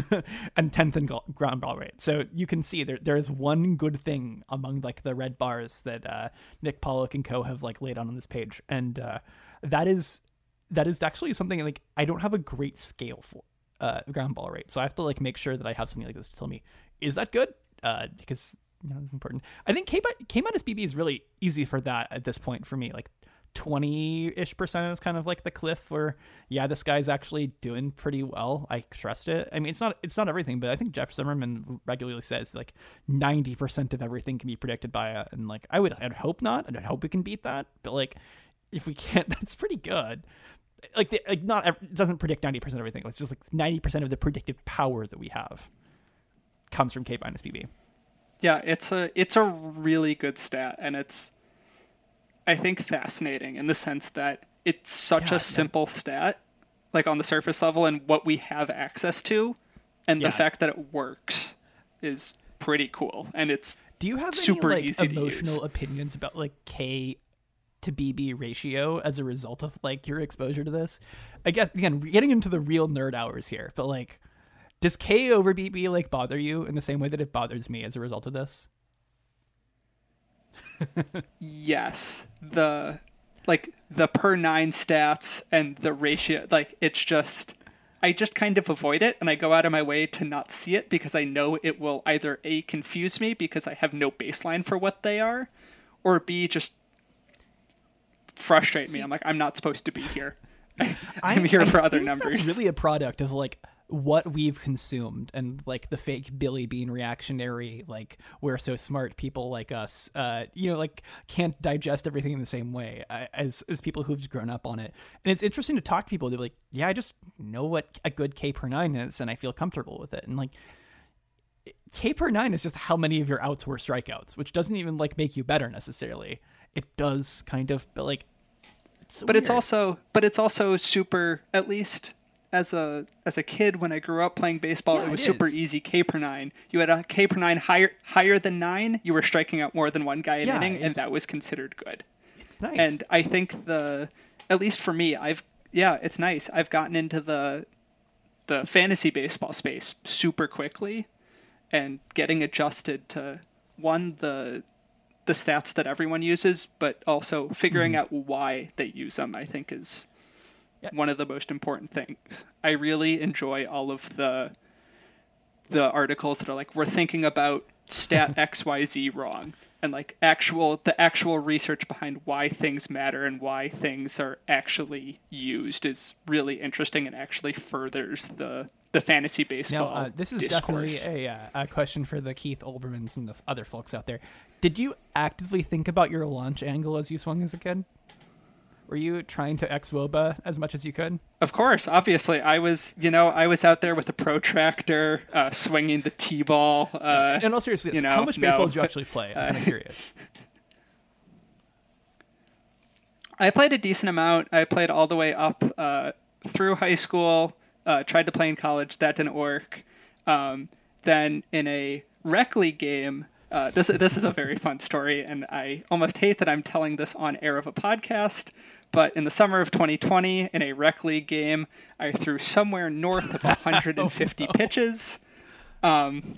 and tenth in ground ball rate. So you can see there there is one good thing among like the red bars that uh, Nick Pollack and Co have like laid on on this page, and uh, that is that is actually something like I don't have a great scale for uh, ground ball rate. So I have to like make sure that I have something like this to tell me is that good? Uh, because you know it's important. I think K minus BB is really easy for that at this point for me. Like 20-ish percent is kind of like the cliff where yeah this guy's actually doing pretty well i trust it i mean it's not it's not everything but i think jeff zimmerman regularly says like 90% of everything can be predicted by it and like i would i'd hope not i'd hope we can beat that but like if we can't that's pretty good like, the, like not it doesn't predict 90% of everything it's just like 90% of the predictive power that we have comes from k minus bb yeah it's a it's a really good stat and it's I think, fascinating in the sense that it's such Yeah, a simple stat, like on the surface level, and what we have access to, and Yeah. the fact that it works is pretty cool. And it's Do you have Super any like easy emotional opinions about like K to BB ratio as a result of like your exposure to this? I guess again, we're getting into the real nerd hours here, but like does K over BB like bother you in the same way that it bothers me as a result of this? yes, the like the per nine stats and the ratio, like it's just. I just kind of avoid it and I go out of my way to not see it because I know it will either A confuse me because I have no baseline for what they are or B just frustrate me. I'm like I'm not supposed to be here. I'm here I for other numbers. Really a product of like what we've consumed and like the fake Billy Beane reactionary, like we're so smart people like us, uh, you know, like can't digest everything in the same way uh, as as people who've grown up on it. And it's interesting to talk to people. They're like, yeah, I just know what a good K per nine is, and I feel comfortable with it. And like K per nine is just how many of your outs were strikeouts, which doesn't even like make you better necessarily. It does kind of, but like. It's but it's also but it's also super at least as a as a kid when I grew up playing baseball Yeah, it was it super easy K per nine. You had a K per nine higher higher than nine, you were striking out more than one guy an Yeah, inning, and that was considered good. it's nice. And I think the at least for me, I've yeah, it's nice. I've gotten into the the fantasy baseball space super quickly and getting adjusted to one the the stats that everyone uses, but also figuring out why they use them. I think is Yeah. one of the most important things. I really enjoy all of the the articles that are like we're thinking about stat XYZ wrong and like actual the actual research behind why things matter and why things are actually used is really interesting and actually furthers the the fantasy Now, baseball uh, this is discourse. definitely a, uh, a question for the Keith Olbermans and the other folks out there. Did you actively think about your launch angle as you swung as a kid? Were you trying to xwOBA as much as you could? Of course, obviously, I was, you know, I was out there with a protractor, uh, swinging the t-ball. Uh, And all seriously, you how much baseball no. did you actually play? I'm kind of curious. I played a decent amount. I played all the way up uh, through high school. Uh, tried to play in college. That didn't work. Um, then in a rec league game, uh, this this is a very fun story, and I almost hate that I'm telling this on air of a podcast. But in the summer of 2020, in a rec league game, I threw somewhere north of 150 pitches. Um,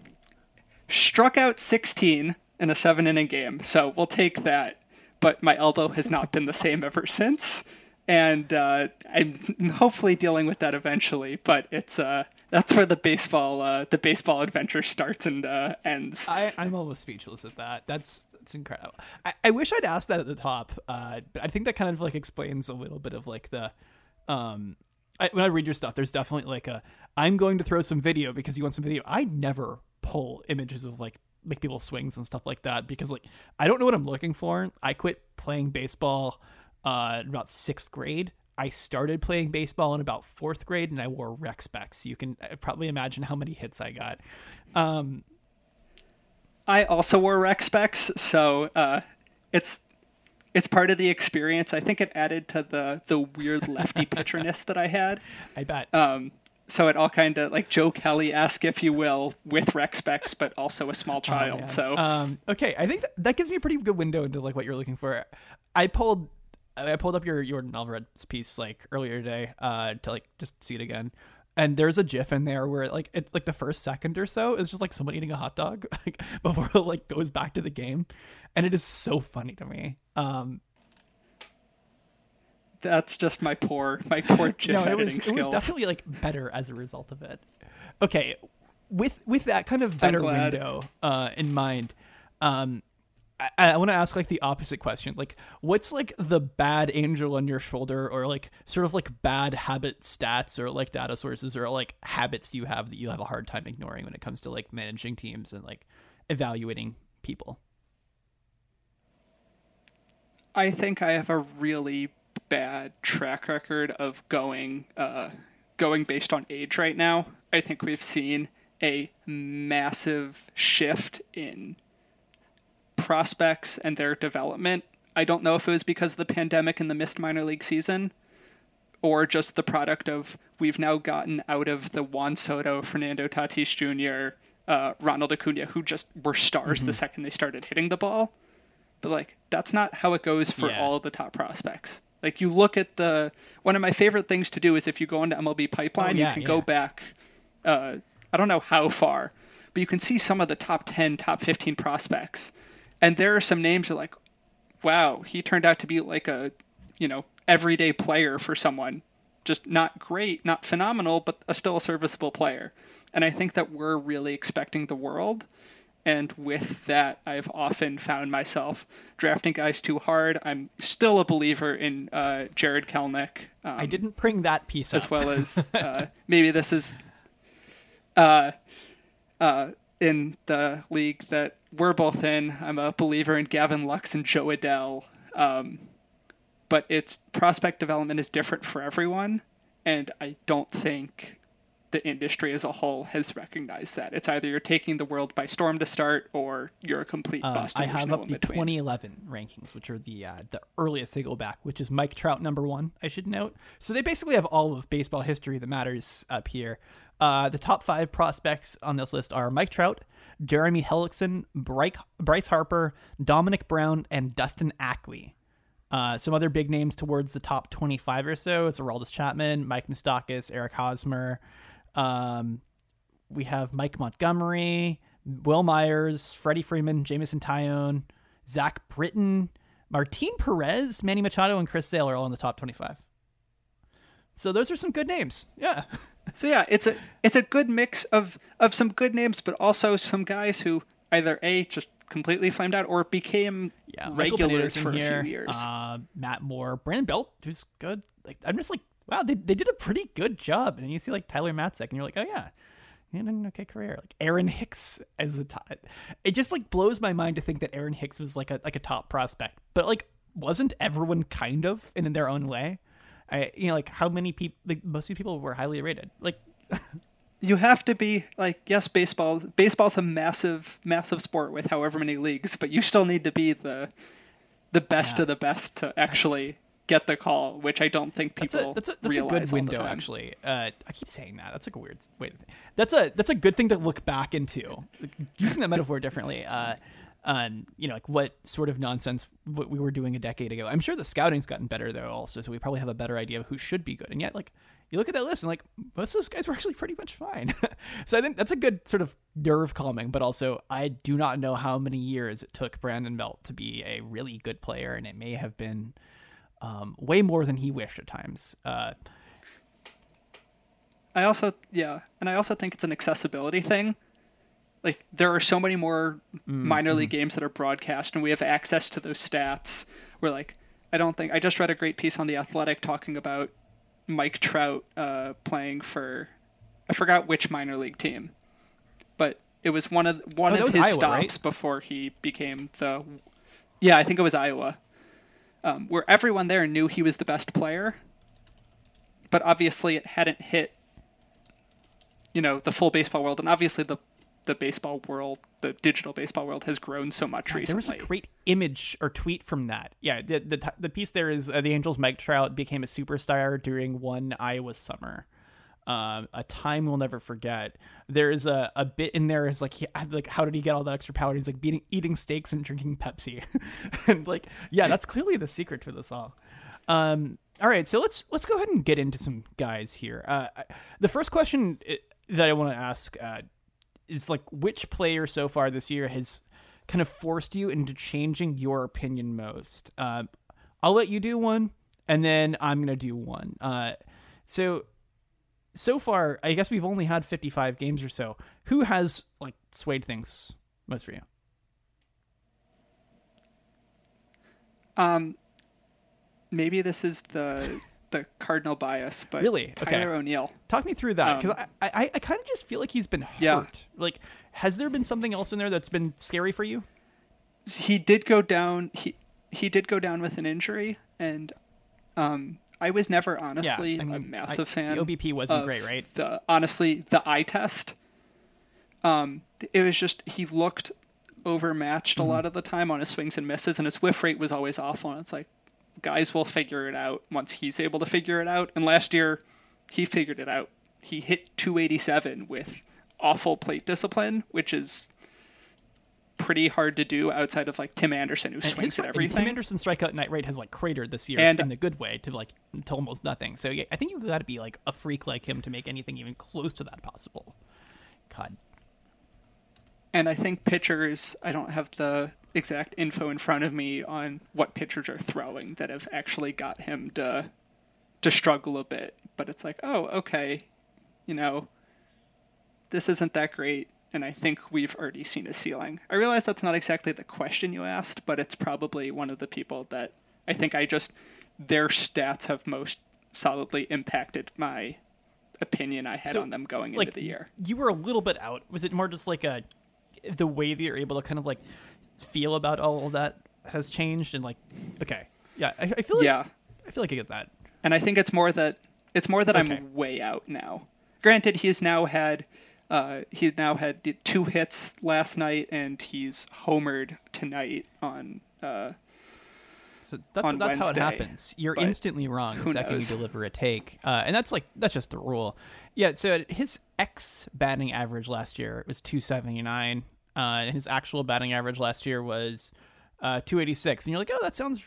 struck out 16 in a seven inning game. So we'll take that. But my elbow has not been the same ever since. And uh, I'm hopefully dealing with that eventually. But it's uh, that's where the baseball uh, the baseball adventure starts and uh, ends. I, I'm almost speechless at that. That's that's incredible. I, I wish I'd asked that at the top, uh, but I think that kind of like explains a little bit of like the, um, I, when I read your stuff, there's definitely like a I'm going to throw some video because you want some video. I never pull images of like make people swings and stuff like that because like I don't know what I'm looking for. I quit playing baseball uh, about sixth grade. I started playing baseball in about fourth grade, and I wore rec specs. You can uh, probably imagine how many hits I got. Um, I also wore rec specs, so uh, it's it's part of the experience. I think it added to the the weird lefty pitcherness that I had. I bet. Um, so it all kind of like Joe Kelly esque, if you will, with rec specs, but also a small child. Oh, so um, okay, I think that, that gives me a pretty good window into like what you're looking for. I pulled I pulled up your Yordan Alvarez piece like earlier today uh, to like just see it again. And there's a GIF in there where like it like the first second or so is just like someone eating a hot dog like, before it like goes back to the game, and it is so funny to me. Um, that's just my poor my poor GIF no, it editing was it was definitely like better as a result of it. Okay, with with that kind of better window uh, in mind, um, I, I want to ask like the opposite question. Like, what's like the bad angel on your shoulder, or like sort of like bad habit stats, or like data sources, or like habits you have that you have a hard time ignoring when it comes to like managing teams and like evaluating people? I think I have a really bad track record of going uh, going based on age right now. I think we've seen a massive shift in prospects and their development. I don't know if it was because of the pandemic and the missed minor league season or just the product of we've now gotten out of the Juan Soto, Fernando Tatis Jr., uh, Ronald Acuna, who just were stars mm-hmm. the second they started hitting the ball. But like that's not how it goes for yeah. all the top prospects. Like you look at the one of my favorite things to do is if you go into MLB Pipeline, oh, yeah, you can yeah. go back. Uh, I don't know how far, but you can see some of the top ten, top fifteen prospects, and there are some names that are like, wow, he turned out to be like a, you know, everyday player for someone. Just not great, not phenomenal, but a still a serviceable player. And I think that we're really expecting the world and with that, I've often found myself drafting guys too hard. I'm still a believer in uh, Jarred Kelenic. Um, I didn't bring that piece as well as uh, maybe this is uh, uh, in the league that we're both in. I'm a believer in Gavin Lux and Jo Adell. Um, but its prospect development is different for everyone, and I don't think the industry as a whole has recognized that. It's either you're taking the world by storm to start, or you're a complete uh, bust. I have no up the 2011 rankings, which are the uh, the earliest they go back, which is Mike Trout number one. I should note. So they basically have all of baseball history that matters up here. Uh, the top five prospects on this list are Mike Trout, Jeremy Hellickson, Bryce Harper, Domonic Brown, and Dustin Ackley. Uh, some other big names towards the top 25 or so is Aroldis Chapman, Mike Moustakas, Eric Hosmer, um, we have Mike Montgomery, Wil Myers, Freddie Freeman, Jameson Taillon, Zach Britton, Martin Perez, Manny Machado, and Chris Sale are all in the top 25. So those are some good names. Yeah. So yeah, it's a it's a good mix of of some good names, but also some guys who either a just completely flamed out or became yeah, regulars for here, a few years. Uh, Matt Moore, Brandon Belt, who's good. Like I'm just like wow, they, they did a pretty good job. And you see like Tyler Matzek, and you're like, oh yeah, he had an okay career. Like Aaron Hicks as a top, it just like blows my mind to think that Aaron Hicks was like a like a top prospect, but like wasn't everyone kind of and in their own way? I you know like how many people like most of people were highly rated like. you have to be like yes baseball baseball's a massive massive sport with however many leagues but you still need to be the the best yeah. of the best to actually get the call, which I don't think people that's a, that's a, that's a good window actually. Uh, I keep saying that. That's like a weird wait. That's a that's a good thing to look back into. Using that metaphor differently. Uh, on you know like what sort of nonsense what we were doing a decade ago. I'm sure the scouting's gotten better though also, so we probably have a better idea of who should be good. And yet like you look at that list and like most of those guys were actually pretty much fine. so I think that's a good sort of nerve calming, but also I do not know how many years it took Brandon Belt to be a really good player, and it may have been um, way more than he wished at times. Uh, I also, yeah, and I also think it's an accessibility thing. Like there are so many more mm-hmm. minor league games that are broadcast, and we have access to those stats. We're like, I don't think I just read a great piece on the Athletic talking about Mike Trout uh, playing for, I forgot which minor league team, but it was one of one oh, of his Iowa, stops right? before he became the. Yeah, I think it was Iowa um, where everyone there knew he was the best player, but obviously it hadn't hit, you know, the full baseball world, and obviously the the baseball world, the digital baseball world, has grown so much recently. There was a great image or tweet from that. Yeah, the the, the piece there is uh, the Angels' Mike Trout became a superstar during one Iowa summer um, a time we'll never forget. There is a, a bit in there is like he, like how did he get all that extra power? He's like beating, eating steaks and drinking Pepsi, and like yeah, that's clearly the secret to this all. Um, all right, so let's let's go ahead and get into some guys here. Uh, the first question that I want to ask uh, is like which player so far this year has kind of forced you into changing your opinion most. Uh, I'll let you do one, and then I'm gonna do one. Uh, so so far, I guess we've only had 55 games or so. Who has like swayed things most for you? Um, maybe this is the the cardinal bias, but Really? Okay. Tyler O'Neill. Talk me through that because Um, I, I, I kind of just feel like he's been hurt. Yeah. Like, has there been something else in there that's been scary for you? he did go down he he did go down with an injury and um I was never honestly I mean, a massive I- fan. the OBP wasn't of great, right? The honestly the eye test. Um, it was just he looked overmatched Mm-hmm. a lot of the time on his swings and misses, and his whiff rate was always awful. And it's like guys will figure it out once he's able to figure it out. And last year, he figured it out. He hit 287 with awful plate discipline, which is pretty hard to do outside of like Tim Anderson, who swings at everything. Tim Anderson's strikeout night rate has like cratered this year And- in the good way to like to almost nothing. So yeah, I think you've got to be like a freak like him to make anything even close to that possible. God, And I think pitchers, I don't have the exact info in front of me on what pitchers are throwing that have actually got him to to struggle a bit. But it's like, oh, okay, you know, this isn't that great, and I think we've already seen a ceiling. I realize that's not exactly the question you asked, but it's probably one of the people that I think I just their stats have most solidly impacted my opinion I had So, on them going like into the year. you were a little bit out. Was it more just like a the way that you're able to kind of like feel about all of that has changed and like okay, yeah, I, I feel like Yeah. I feel like I get that. and I think it's more that it's more that Okay. I'm way out now. Granted, he's now had uh, he's now had two hits last night, and he's homered tonight on. Uh, So that's on that's how it happens. You're instantly wrong the second knows? you deliver a take, uh, and that's like that's just the rule. Yeah. So his X batting average last year was 279, uh, and his actual batting average last year was uh, 286. And you're like, oh, that sounds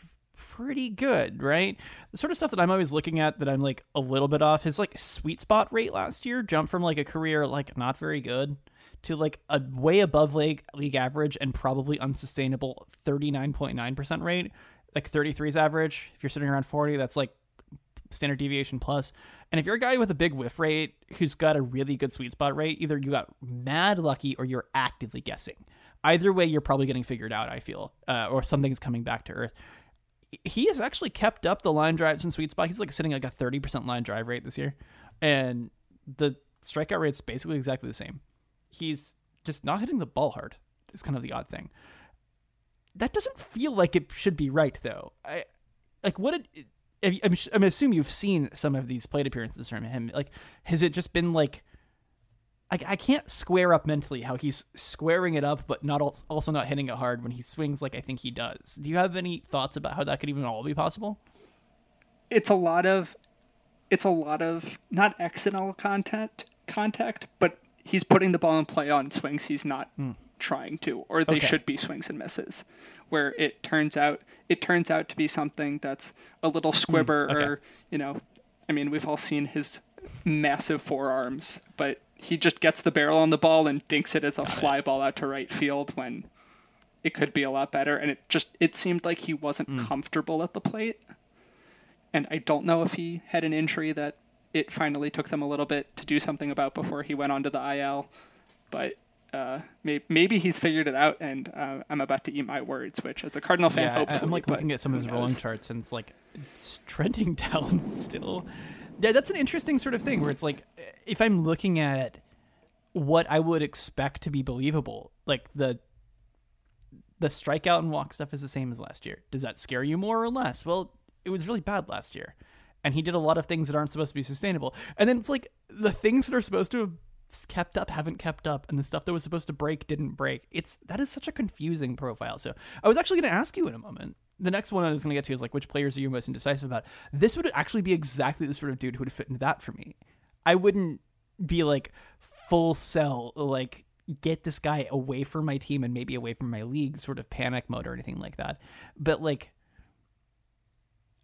pretty good, right? The sort of stuff that I'm always looking at that I'm like a little bit off. His like sweet spot rate last year jumped from like a career like not very good to like a way above league league average and probably unsustainable 39.9% rate. Like 33's average. If you're sitting around 40, that's like standard deviation plus. And if you're a guy with a big whiff rate who's got a really good sweet spot rate, either you got mad lucky or you're actively guessing. Either way, you're probably getting figured out. I feel, uh, or something's coming back to earth. He has actually kept up the line drives and sweet spot. He's like sitting like a 30% line drive rate this year, and the strikeout rate's basically exactly the same. He's just not hitting the ball hard. Is kind of the odd thing. That doesn't feel like it should be right, though. I like what I'm, I'm assuming you've seen some of these plate appearances from him. Like, has it just been like? I, I can't square up mentally how he's squaring it up, but not also not hitting it hard when he swings like I think he does. Do you have any thoughts about how that could even all be possible? it's a lot of it's a lot of not accidental contact contact, but he's putting the ball in play on swings he's not hmm. trying to, or they Okay. should be swings and misses, where it turns out it turns out to be something that's a little hmm. squibber, okay. or you know, I mean, we've all seen his massive forearms, but he just gets the barrel on the ball and dinks it as a fly ball out to right field when it could be a lot better. And it just it seemed like he wasn't comfortable at the plate and I don't know if he had an injury that it finally took them a little bit to do something about before he went onto the IL. But uh, may- maybe he's figured it out, and uh, I'm about to eat my words. Which, as a Cardinal fan, yeah, hopefully, I'm like looking at some of his rolling charts, and it's like it's trending down still. Yeah, that's an interesting sort of thing where it's like if I'm looking at what I would expect to be believable, like the the strikeout and walk stuff is the same as last year. Does that scare you more or less? Well, it was really bad last year. And he did a lot of things that aren't supposed to be sustainable. And then it's like the things that are supposed to have kept up haven't kept up and the stuff that was supposed to break didn't break. It's that is such a confusing profile. So I was actually going to ask you in a moment. The next one I was going to get to is like which players are you most indecisive about? This would actually be exactly the sort of dude who would fit into that for me. I wouldn't be like full sell like get this guy away from my team and maybe away from my league sort of panic mode or anything like that. But like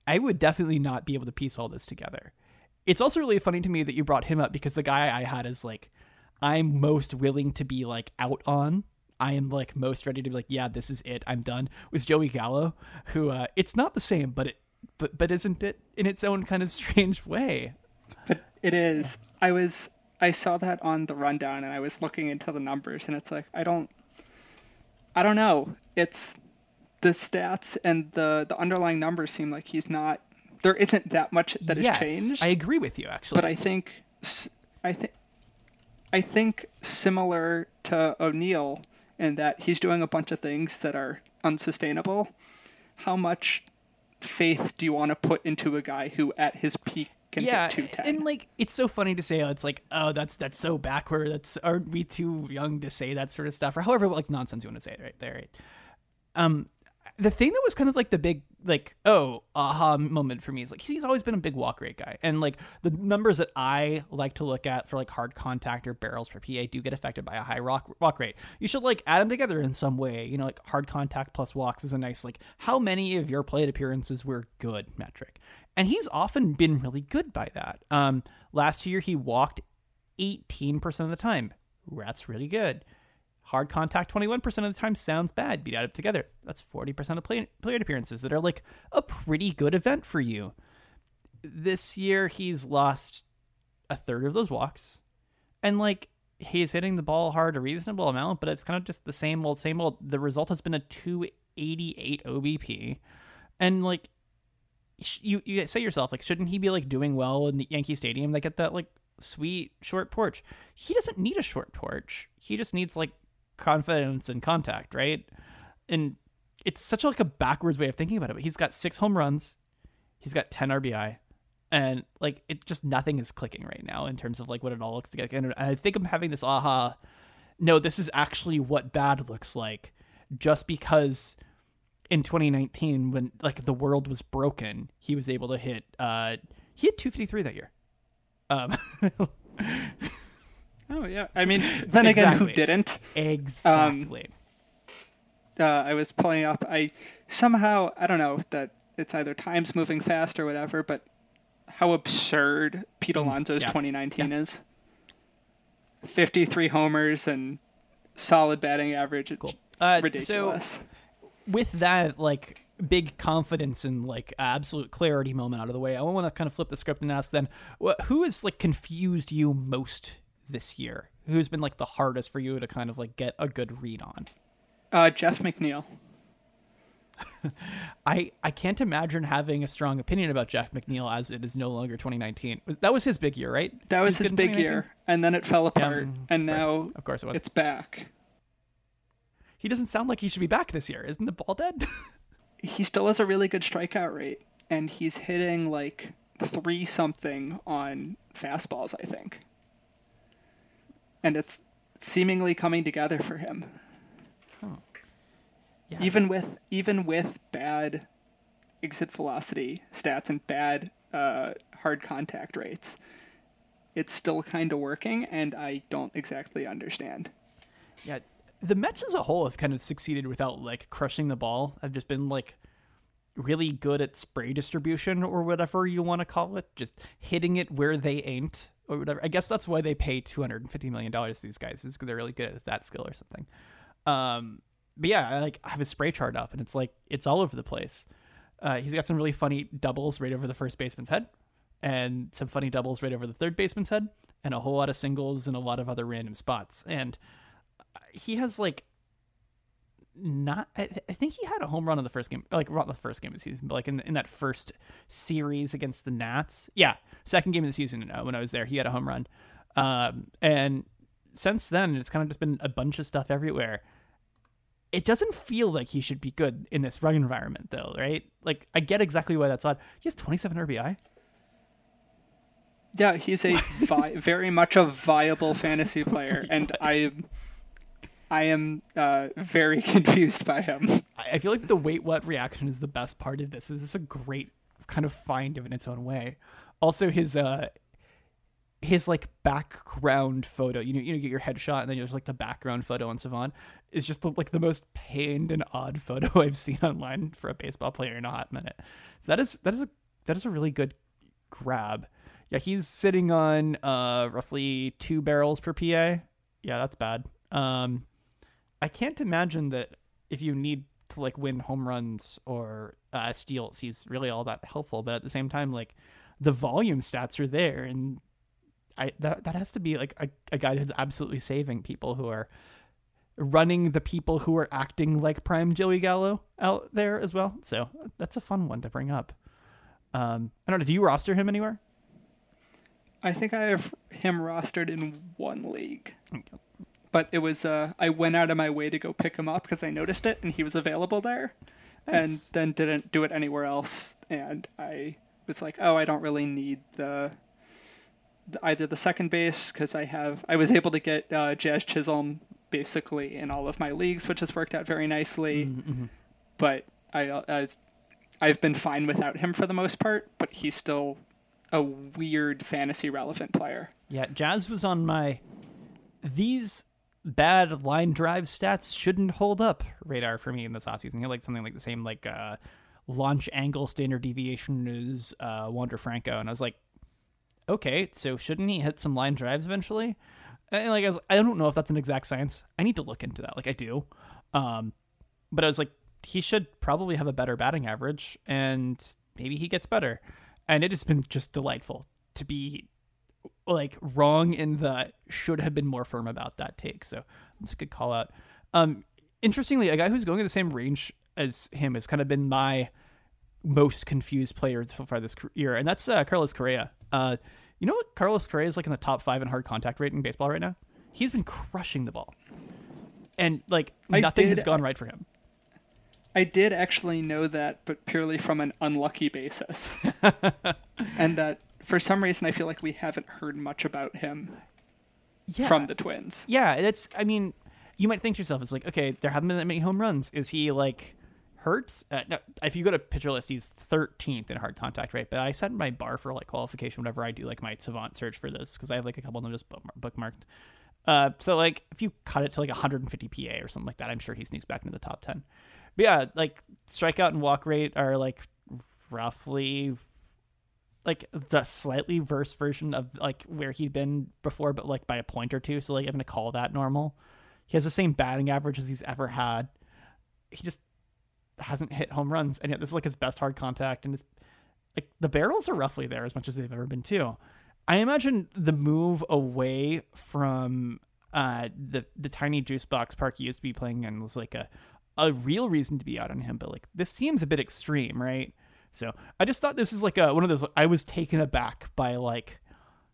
I would definitely not be able to piece all this together. It's also really funny to me that you brought him up because the guy I had is like I'm most willing to be like out on. I am like most ready to be like, yeah, this is it. I'm done. Was Joey Gallo, who uh, it's not the same, but it but but isn't it in its own kind of strange way? But it is. I was. I saw that on the rundown, and I was looking into the numbers, and it's like I don't. I don't know. It's the stats and the the underlying numbers seem like he's not. There isn't that much that yes, has changed. I agree with you actually. but I think I think I think similar to O'Neill in that he's doing a bunch of things that are unsustainable. How much faith do you want to put into a guy who at his peak can yeah, hit 210? and like it's so funny to say. It's like, oh, that's that's so backward. That's aren't we too young to say that sort of stuff, or however like nonsense you want to say it right there. Right? Um, the thing that was kind of like the big like oh aha moment for me is like he's always been a big walk rate guy, and like the numbers that I like to look at for like hard contact or barrels per PA do get affected by a high rock walk rate. You should like add them together in some way. You know, like hard contact plus walks is a nice like how many of your plate appearances were good metric, and he's often been really good by that. Um, last year he walked 18% of the time. That's really good. Hard contact 21% of the time sounds bad. Beat add it together. That's 40% of play, plate appearances that are like a pretty good event for you. This year, he's lost a third of those walks. And like, he's hitting the ball hard a reasonable amount, but it's kind of just the same old, same old. The result has been a 288 OBP. And like, you, you say yourself, like, shouldn't he be like doing well in the Yankee Stadium? They get that like sweet short porch. He doesn't need a short porch. He just needs like confidence and contact, right? And it's such like a backwards way of thinking about it. But he's got six home runs, he's got ten RBI, and like it just nothing is clicking right now in terms of like what it all looks like. And I think I'm having this aha. No, this is actually what bad looks like, just because in 2019 when like the world was broken, he was able to hit. uh He had 253 that year. Um, oh yeah, I mean, then again, who didn't? exactly. uh, I was pulling up. I somehow I don't know that it's either time's moving fast or whatever, but how absurd Pete Alonso's Mm, yeah. 2019 is. 53 homers and solid batting average. It's Cool. Uh, so- with that like big confidence and like absolute clarity moment out of the way, I want to kind of flip the script and ask then, wh- who has like confused you most this year? Who's been like the hardest for you to kind of like get a good read on? uh, Jeff McNeil. I I can't imagine having a strong opinion about Jeff McNeil as it is no longer 2019. That was his big year, right? That was his big year, and then it fell apart, mm, and now Of course it was. it's back. He doesn't sound like he should be back this year. Isn't the ball dead? He still has a really good strikeout rate, and he's hitting like three something on fastballs, I think. And it's seemingly coming together for him. yeah. even with even with bad exit velocity stats and bad uh, hard contact rates, it's still kind of working, and I don't exactly understand. Yeah, the Mets as a whole have kind of succeeded without like crushing the ball. I've just been like really good at spray distribution or whatever you want to call it, just hitting it where they ain't or whatever. I guess that's why they pay two hundred and fifty million dollars to these guys is because they're really good at that skill or something. Um, but yeah, I like I have a spray chart up and it's like it's all over the place. Uh, he's got some really funny doubles right over the first baseman's head, and some funny doubles right over the third baseman's head, and a whole lot of singles and a lot of other random spots. And he has like not I, th- I think he had a home run in the first game like not the first game of the season but like in, in that first series against the nats. Yeah second game of the season uh, when i was there he had a home run. Um, and since then it's kind of just been a bunch of stuff everywhere. It doesn't feel like he should be good in this rug environment though right? Like i get exactly why that's odd. He has 27 rbi Yeah, he's a vi- very much a viable fantasy player, and I, I am uh, very confused by him. I feel like the wait what reaction is the best part of this. Is this a great kind of find in its own way? Also, his uh, his like background photo. You know, you know, get your headshot, and then there's like the background photo on Savant. Is just the, like the most pained and odd photo I've seen online for a baseball player in a hot minute. So that is that is a that is a really good grab. Yeah, he's sitting on uh roughly two barrels per PA. Yeah, that's bad. Um, I can't imagine that if you need to like win home runs or uh, steals, he's really all that helpful. But at the same time, like the volume stats are there, and I that that has to be like a, a guy who's absolutely saving people who are running the people who are acting like prime Joey Gallo out there as well. So that's a fun one to bring up. Um, I don't know. Do you roster him anywhere? I think I have him rostered in one league. But it was uh, I went out of my way to go pick him up because I noticed it and he was available there, and then didn't do it anywhere else. And I was like, oh, I don't really need the, the either the second base because I have I was able to get uh, Jazz Chisholm basically in all of my leagues, which has worked out very nicely. But I, I I've been fine without him for the most part. But he's still a weird fantasy relevant player. Yeah, Jazz was on my these bad line drive stats shouldn't hold up radar for me in this offseason. He like something like the same like uh launch angle standard deviation as uh Wander Franco and I was like, okay, so shouldn't he hit some line drives eventually? And like I was I don't know if that's an exact science. I need to look into that. Like I do. Um but I was like he should probably have a better batting average and maybe he gets better. And it has been just delightful to be like wrong in the should have been more firm about that take. So that's a good call out. Um, interestingly, a guy who's going in the same range as him has kind of been my most confused player so far this year, and that's uh, Carlos Correa. Uh, you know what? Carlos Correa is like in the top five in hard contact rate in baseball right now. He's been crushing the ball, and like I nothing has gone right for him. I did actually know that, but purely from an unlucky basis. and that for some reason I feel like we haven't heard much about him Yeah. from the Twins. Yeah, it's. I mean, you might think to yourself, it's like, okay, there haven't been that many home runs. Is he like hurt? Uh, no, if you go to pitcher list, he's 13th in hard contact rate. But I set my bar for like qualification whenever I do like my savant search for this because I have like a couple of them just bookmarked. Uh, so like if you cut it to like 150 PA or something like that, I'm sure he sneaks back into the top 10. But yeah, like strikeout and walk rate are like roughly like the slightly verse version of like where he'd been before, but like by a point or two. So like I'm gonna call that normal. He has the same batting average as he's ever had. He just hasn't hit home runs, and yet this is like his best hard contact, and his like the barrels are roughly there as much as they've ever been too. I imagine the move away from uh the the tiny juice box park he used to be playing in was like a a real reason to be out on him, but like this seems a bit extreme, right? So I just thought this is like a one of those. I was taken aback by like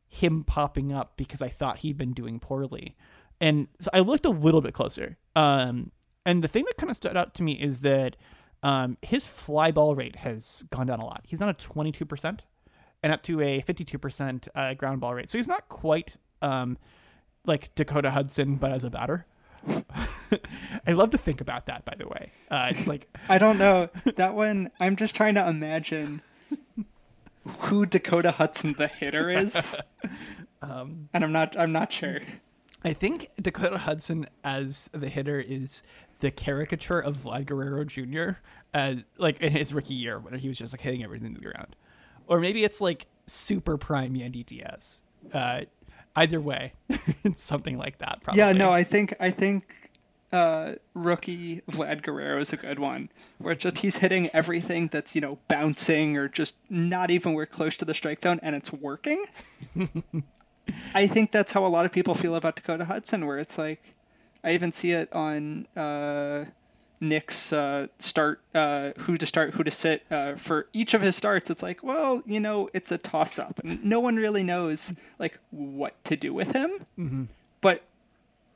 him popping up because I thought he'd been doing poorly, and so I looked a little bit closer. Um, and the thing that kind of stood out to me is that um, his fly ball rate has gone down a lot. He's on a twenty two percent, and up to a fifty two percent uh, ground ball rate. So he's not quite um, like Dakota Hudson, but as a batter. I love to think about that. By the way, uh, it's like I don't know. That one, I'm just trying to imagine who Dakota Hudson the hitter is. Um, and I'm not I'm not sure. I think Dakota Hudson as the hitter is the caricature of Vlad Guerrero Jr. as like in his rookie year when he was just like hitting everything to the ground, or maybe it's like super prime Yandy Diaz. Uh, either way, it's something like that. Probably. Yeah, no, I think I think uh, rookie Vlad Guerrero is a good one. Where just he's hitting everything that's you know bouncing or just not even where close to the strike zone, and it's working. I think that's how a lot of people feel about Dakota Hudson. Where it's like, I even see it on uh, Nick's uh, start, uh, who to start, who to sit uh, for each of his starts. It's like, well, you know, it's a toss up, no one really knows like what to do with him. But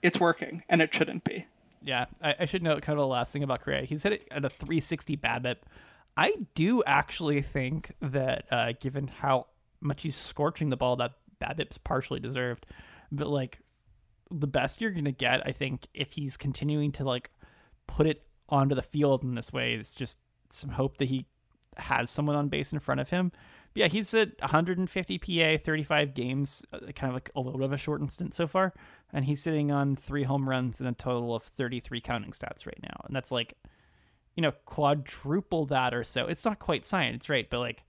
it's working, and it shouldn't be. Yeah, I, I should note kind of the last thing about Correa. He's hit it at a 360 BABIP. I do actually think that, uh, given how much he's scorching the ball, that BABIP's partially deserved. But like, the best you're gonna get, I think, if he's continuing to like put it onto the field in this way, is just some hope that he has someone on base in front of him. But yeah, he's at 150 PA, 35 games, uh, kind of like a little bit of a shortened stint so far, and he's sitting on three home runs and a total of 33 counting stats right now, and that's like, you know, quadruple that or so. It's not quite science, It's right? But like,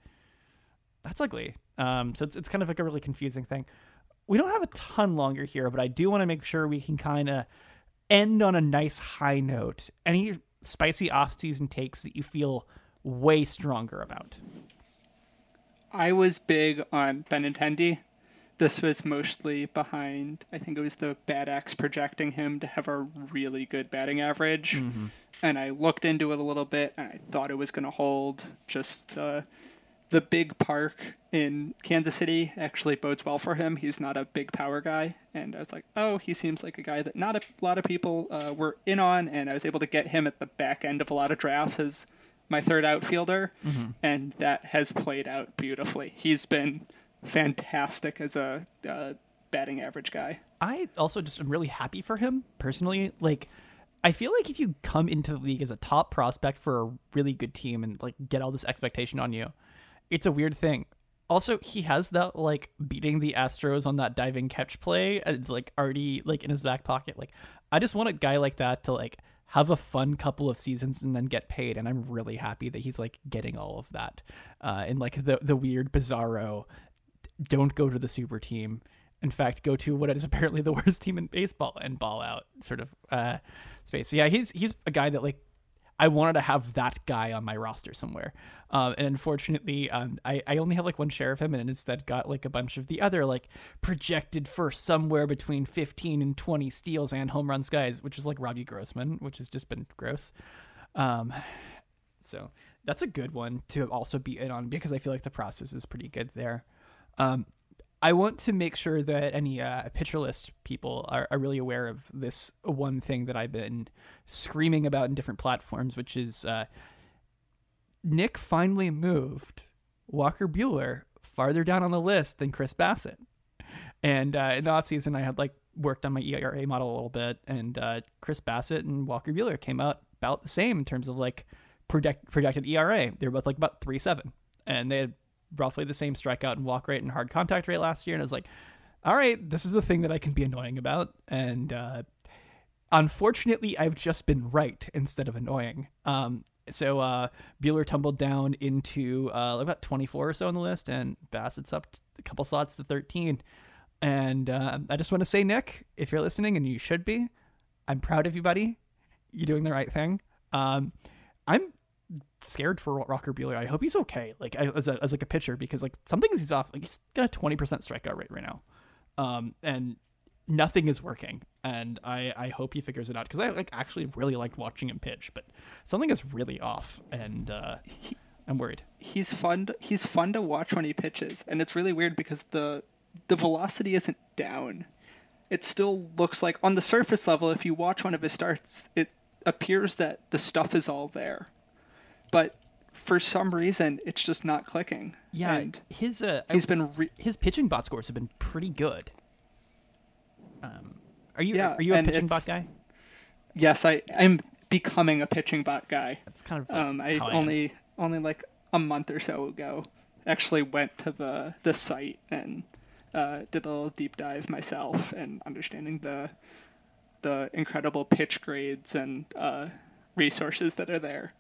that's ugly. Um, so it's it's kind of like a really confusing thing. We don't have a ton longer here, but I do want to make sure we can kind of end on a nice high note. Any spicy off-season takes that you feel way stronger about? I was big on Benintendi this was mostly behind, I think it was the BAT X projecting him to have a really good batting average. Mm-hmm. And I looked into it a little bit and I thought it was going to hold. Just the, the big park in Kansas City actually bodes well for him. He's not a big power guy. And I was like, oh, he seems like a guy that not a lot of people uh, were in on. And I was able to get him at the back end of a lot of drafts as my third outfielder. And that has played out beautifully. He's been fantastic as a uh, batting average guy. I also just am really happy for him personally. Like, I feel like if you come into the league as a top prospect for a really good team and like get all this expectation on you, it's a weird thing. Also, he has that like beating the Astros on that diving catch play, uh, it's like already like in his back pocket. Like, I just want a guy like that to like have a fun couple of seasons and then get paid. And I'm really happy that he's like getting all of that, uh, in like the the weird bizarro don't go to the super team. In fact, go to what is apparently the worst team in baseball and ball out sort of uh, space. So yeah, he's he's a guy that like I wanted to have that guy on my roster somewhere. Um, and unfortunately, um, I, I only have like one share of him and instead got like a bunch of the other like projected for somewhere between 15 and 20 steals and home runs guys, which is like Robbie Grossman, which has just been gross. Um, so that's a good one to also be in on because I feel like the process is pretty good there. Um, I want to make sure that any uh, pitcher list people are, are really aware of this one thing that I've been screaming about in different platforms, which is uh, Nick finally moved Walker Buehler farther down on the list than Chris Bassitt. And uh, in the offseason, I had like worked on my ERA model a little bit, and uh, Chris Bassitt and Walker Buehler came out about the same in terms of like project, projected ERA. They were both like about three seven, and they had roughly the same strikeout and walk rate and hard contact rate last year. And I was like, all right, this is a thing that I can be annoying about. And uh, unfortunately, I've just been right instead of annoying. Um, so uh, Buehler tumbled down into uh, about 24 or so on the list, and Bassitt's up a couple slots to 13. And uh, I just want to say, Nick, if you're listening, and you should be, I'm proud of you, buddy. You're doing the right thing. Um, I'm scared for Walker Buehler. I hope he's okay. Like I, as a as like a pitcher because like something he's off. Like he's got a twenty percent strikeout rate right now, um, and nothing is working. And I I hope he figures it out because I like actually really liked watching him pitch, but something is really off, and uh, I'm worried. He's fun. To, he's fun to watch when he pitches, and it's really weird because the the velocity isn't down. It still looks like on the surface level. If you watch one of his starts, it appears that the stuff is all there but for some reason it's just not clicking. Yeah, and his uh, he's I- been re- his pitching bot scores have been pretty good. Um, are you Yeah, are you a pitching bot guy? yes, I I'm becoming a pitching bot guy. That's kind of Um, I only only like a month or so ago actually went to the the site and uh, did a little deep dive myself and understanding the the incredible pitch grades and uh, resources that are there.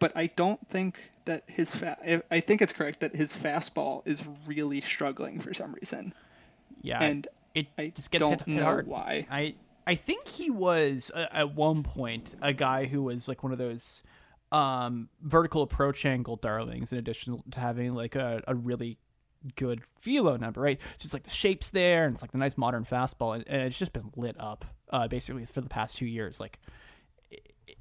But I don't think that his fa- I- think it's correct that his fastball is really struggling for some reason. yeah, and it I just gets don't hit, hit know hard. why. I I think he was uh, at one point a guy who was like one of those um, vertical approach angle darlings. In addition to having like a, a really good philo number, right? So it's like the shapes there, and it's like the nice modern fastball, and, and it's just been lit up uh, basically for the past two years. Like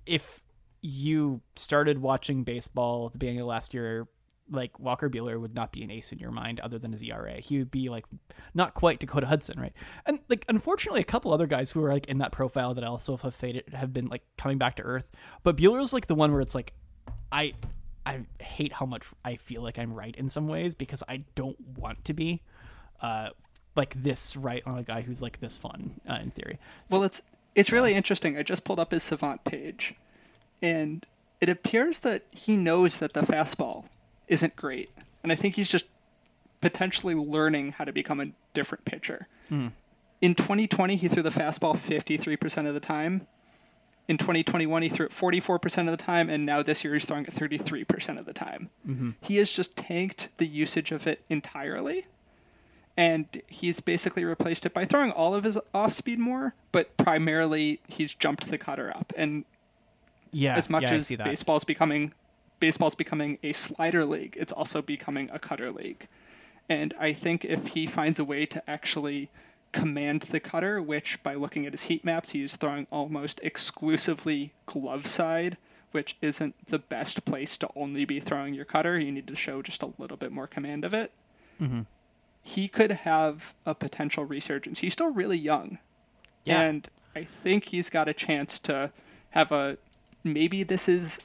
if you started watching baseball at the beginning of last year, like Walker Buehler would not be an ace in your mind other than his ERA. He would be like not quite Dakota Hudson, right? And like unfortunately, a couple other guys who are like in that profile that also have faded have been like coming back to earth. But Buehler's like the one where it's like, I I hate how much I feel like I'm right in some ways because I don't want to be. Uh, like this right on a guy who's like this fun uh, in theory. Well, it's it's really interesting. I just pulled up his Savant page, and it appears that he knows that the fastball isn't great, and I think he's just potentially learning how to become a different pitcher. Hmm. In 2020, he threw the fastball 53% of the time. In 2021, he threw it 44% of the time, and now this year he's throwing it 33% of the time. Mm-hmm. He has just tanked the usage of it entirely and he's basically replaced it by throwing all of his off speed more, but primarily he's jumped the cutter up. And Yeah, as much yeah, as baseball's becoming baseball's becoming a slider league, it's also becoming a cutter league. And I think if he finds a way to actually command the cutter, which by looking at his heat maps, he is throwing almost exclusively glove side, which isn't the best place to only be throwing your cutter. You need to show just a little bit more command of it. Mm-hmm. He could have a potential resurgence. He's still really young. Yeah. And I think he's got a chance to have a maybe this is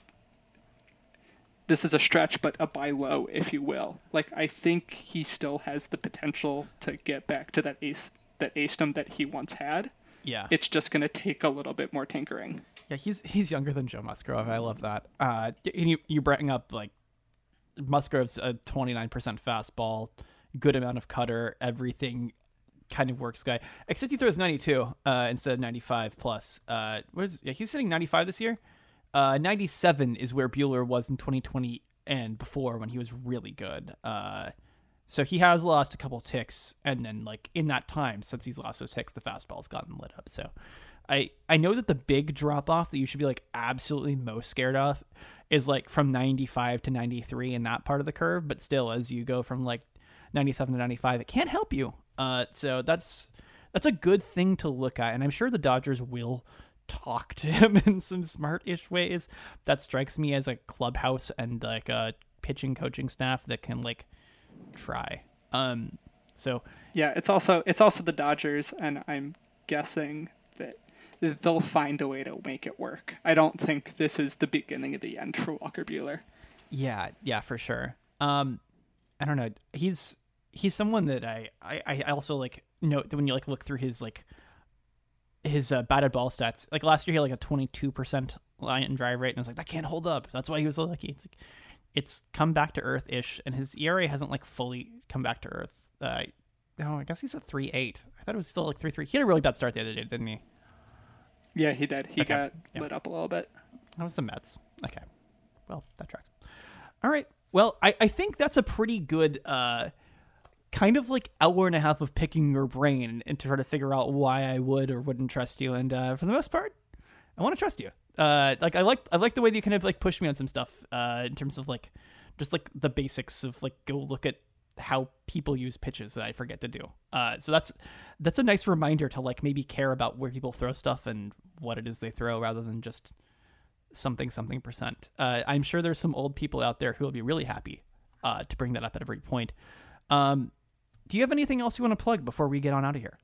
this is a stretch, but a buy low, if you will. Like I think he still has the potential to get back to that ace that acedom that he once had. Yeah. It's just gonna take a little bit more tinkering. Yeah, he's he's younger than Joe Musgrove. I love that. Uh, and you you bring up like Musgrove's a twenty nine percent fastball, good amount of cutter, everything kind of works guy. Except he throws ninety two uh, instead of ninety five plus. Uh, what is yeah, he's sitting ninety five this year. Uh, ninety seven is where Buehler was in twenty twenty and before when he was really good. Uh, so he has lost a couple ticks, and then like in that time since he's lost those ticks, the fastball's gotten lit up. So I I know that the big drop off that you should be like absolutely most scared of is like from 95 to 93 in that part of the curve, but still as you go from like 97 to 95, it can't help you. Uh, so that's that's a good thing to look at, and I'm sure the Dodgers will talk to him in some smart-ish ways. That strikes me as a clubhouse and like a pitching coaching staff that can like try. Um, so Yeah, it's also it's also the Dodgers, and I'm guessing that they'll find a way to make it work. I don't think this is the beginning of the end for Walker Buehler. Yeah, yeah, for sure. Um, I don't know. He's he's someone that I I, I also like note that when you like look through his like his uh, batted ball stats. Like last year, he had like a twenty two percent line and drive rate, and I was like, that can't hold up. That's why he was so lucky. It's like it's come back to earth ish, and his ERA hasn't like fully come back to earth. Uh, no, I guess he's a three eight. I thought it was still like three three. He had a really bad start the other day, didn't he? Yeah, he did. He Okay, got yeah. lit up a little bit. That was the Mets. Okay. Well, that tracks. All right. Well, I, I think that's a pretty good uh kind of like hour and a half of picking your brain and to try to figure out why I would or wouldn't trust you. And uh, for the most part, I want to trust you. Uh, like I like I like the way that you kind of like push me on some stuff. Uh, in terms of like just like the basics of like go look at how people use pitches that I forget to do. Uh, so that's that's a nice reminder to like maybe care about where people throw stuff and what it is they throw rather than just something something percent. Uh, I'm sure there's some old people out there who will be really happy uh, to bring that up at every point. Um, do you have anything else you want to plug before we get on out of here?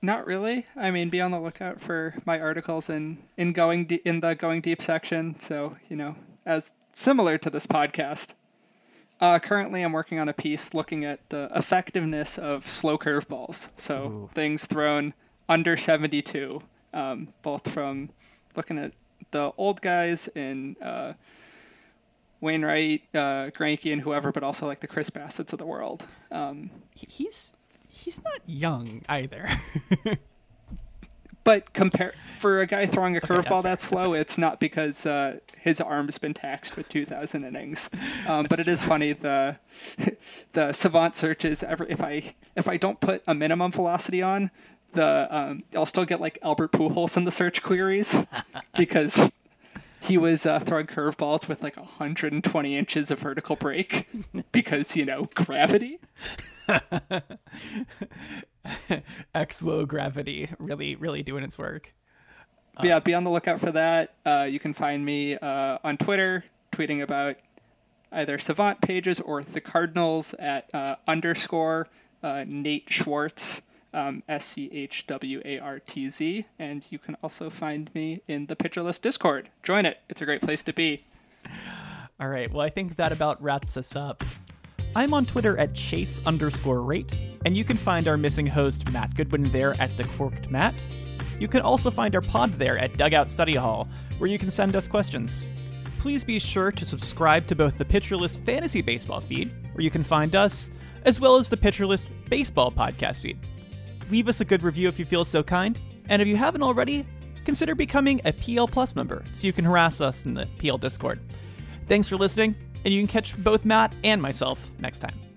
Not really. I mean, be on the lookout for my articles in in going de- in the going deep section. So you know, as similar to this podcast. Uh, currently, I'm working on a piece looking at the effectiveness of slow curveballs. So Ooh. things thrown under 72, um, both from looking at the old guys in uh, Wainwright, uh, Greinke, and whoever, but also like the Chris Bassitt's of the world. Um, He's he's not young either. But compare for a guy throwing a fair, curveball that slow, it's not because uh, his arm's been taxed with 2,000 innings. Um, but it is funny the the savant searches. Every if I if I don't put a minimum velocity on, the um, I'll still get like Albert Pujols in the search queries because he was uh, throwing curveballs with like 120 inches of vertical break because you know gravity. Exwo gravity really really doing its work. But yeah, be on the lookout for that. Uh, you can find me uh, on Twitter tweeting about either Savant pages or the Cardinals at uh, underscore uh, Nate Schwartz, um, S C H W A R T Z. And you can also find me in the List Discord. Join it, it's a great place to be. All right. Well, I think that about wraps us up. I'm on Twitter at chase underscore rate, and you can find our missing host Matt Goodwin there at the Corked Matt. You can also find our pod there at Dugout Study Hall, where you can send us questions. Please be sure to subscribe to both the Pitcher List Fantasy Baseball feed, where you can find us, as well as the Pitcher List Baseball podcast feed. Leave us a good review if you feel so kind, and if you haven't already, consider becoming a PL Plus member so you can harass us in the PL Discord. Thanks for listening, and you can catch both Matt and myself next time.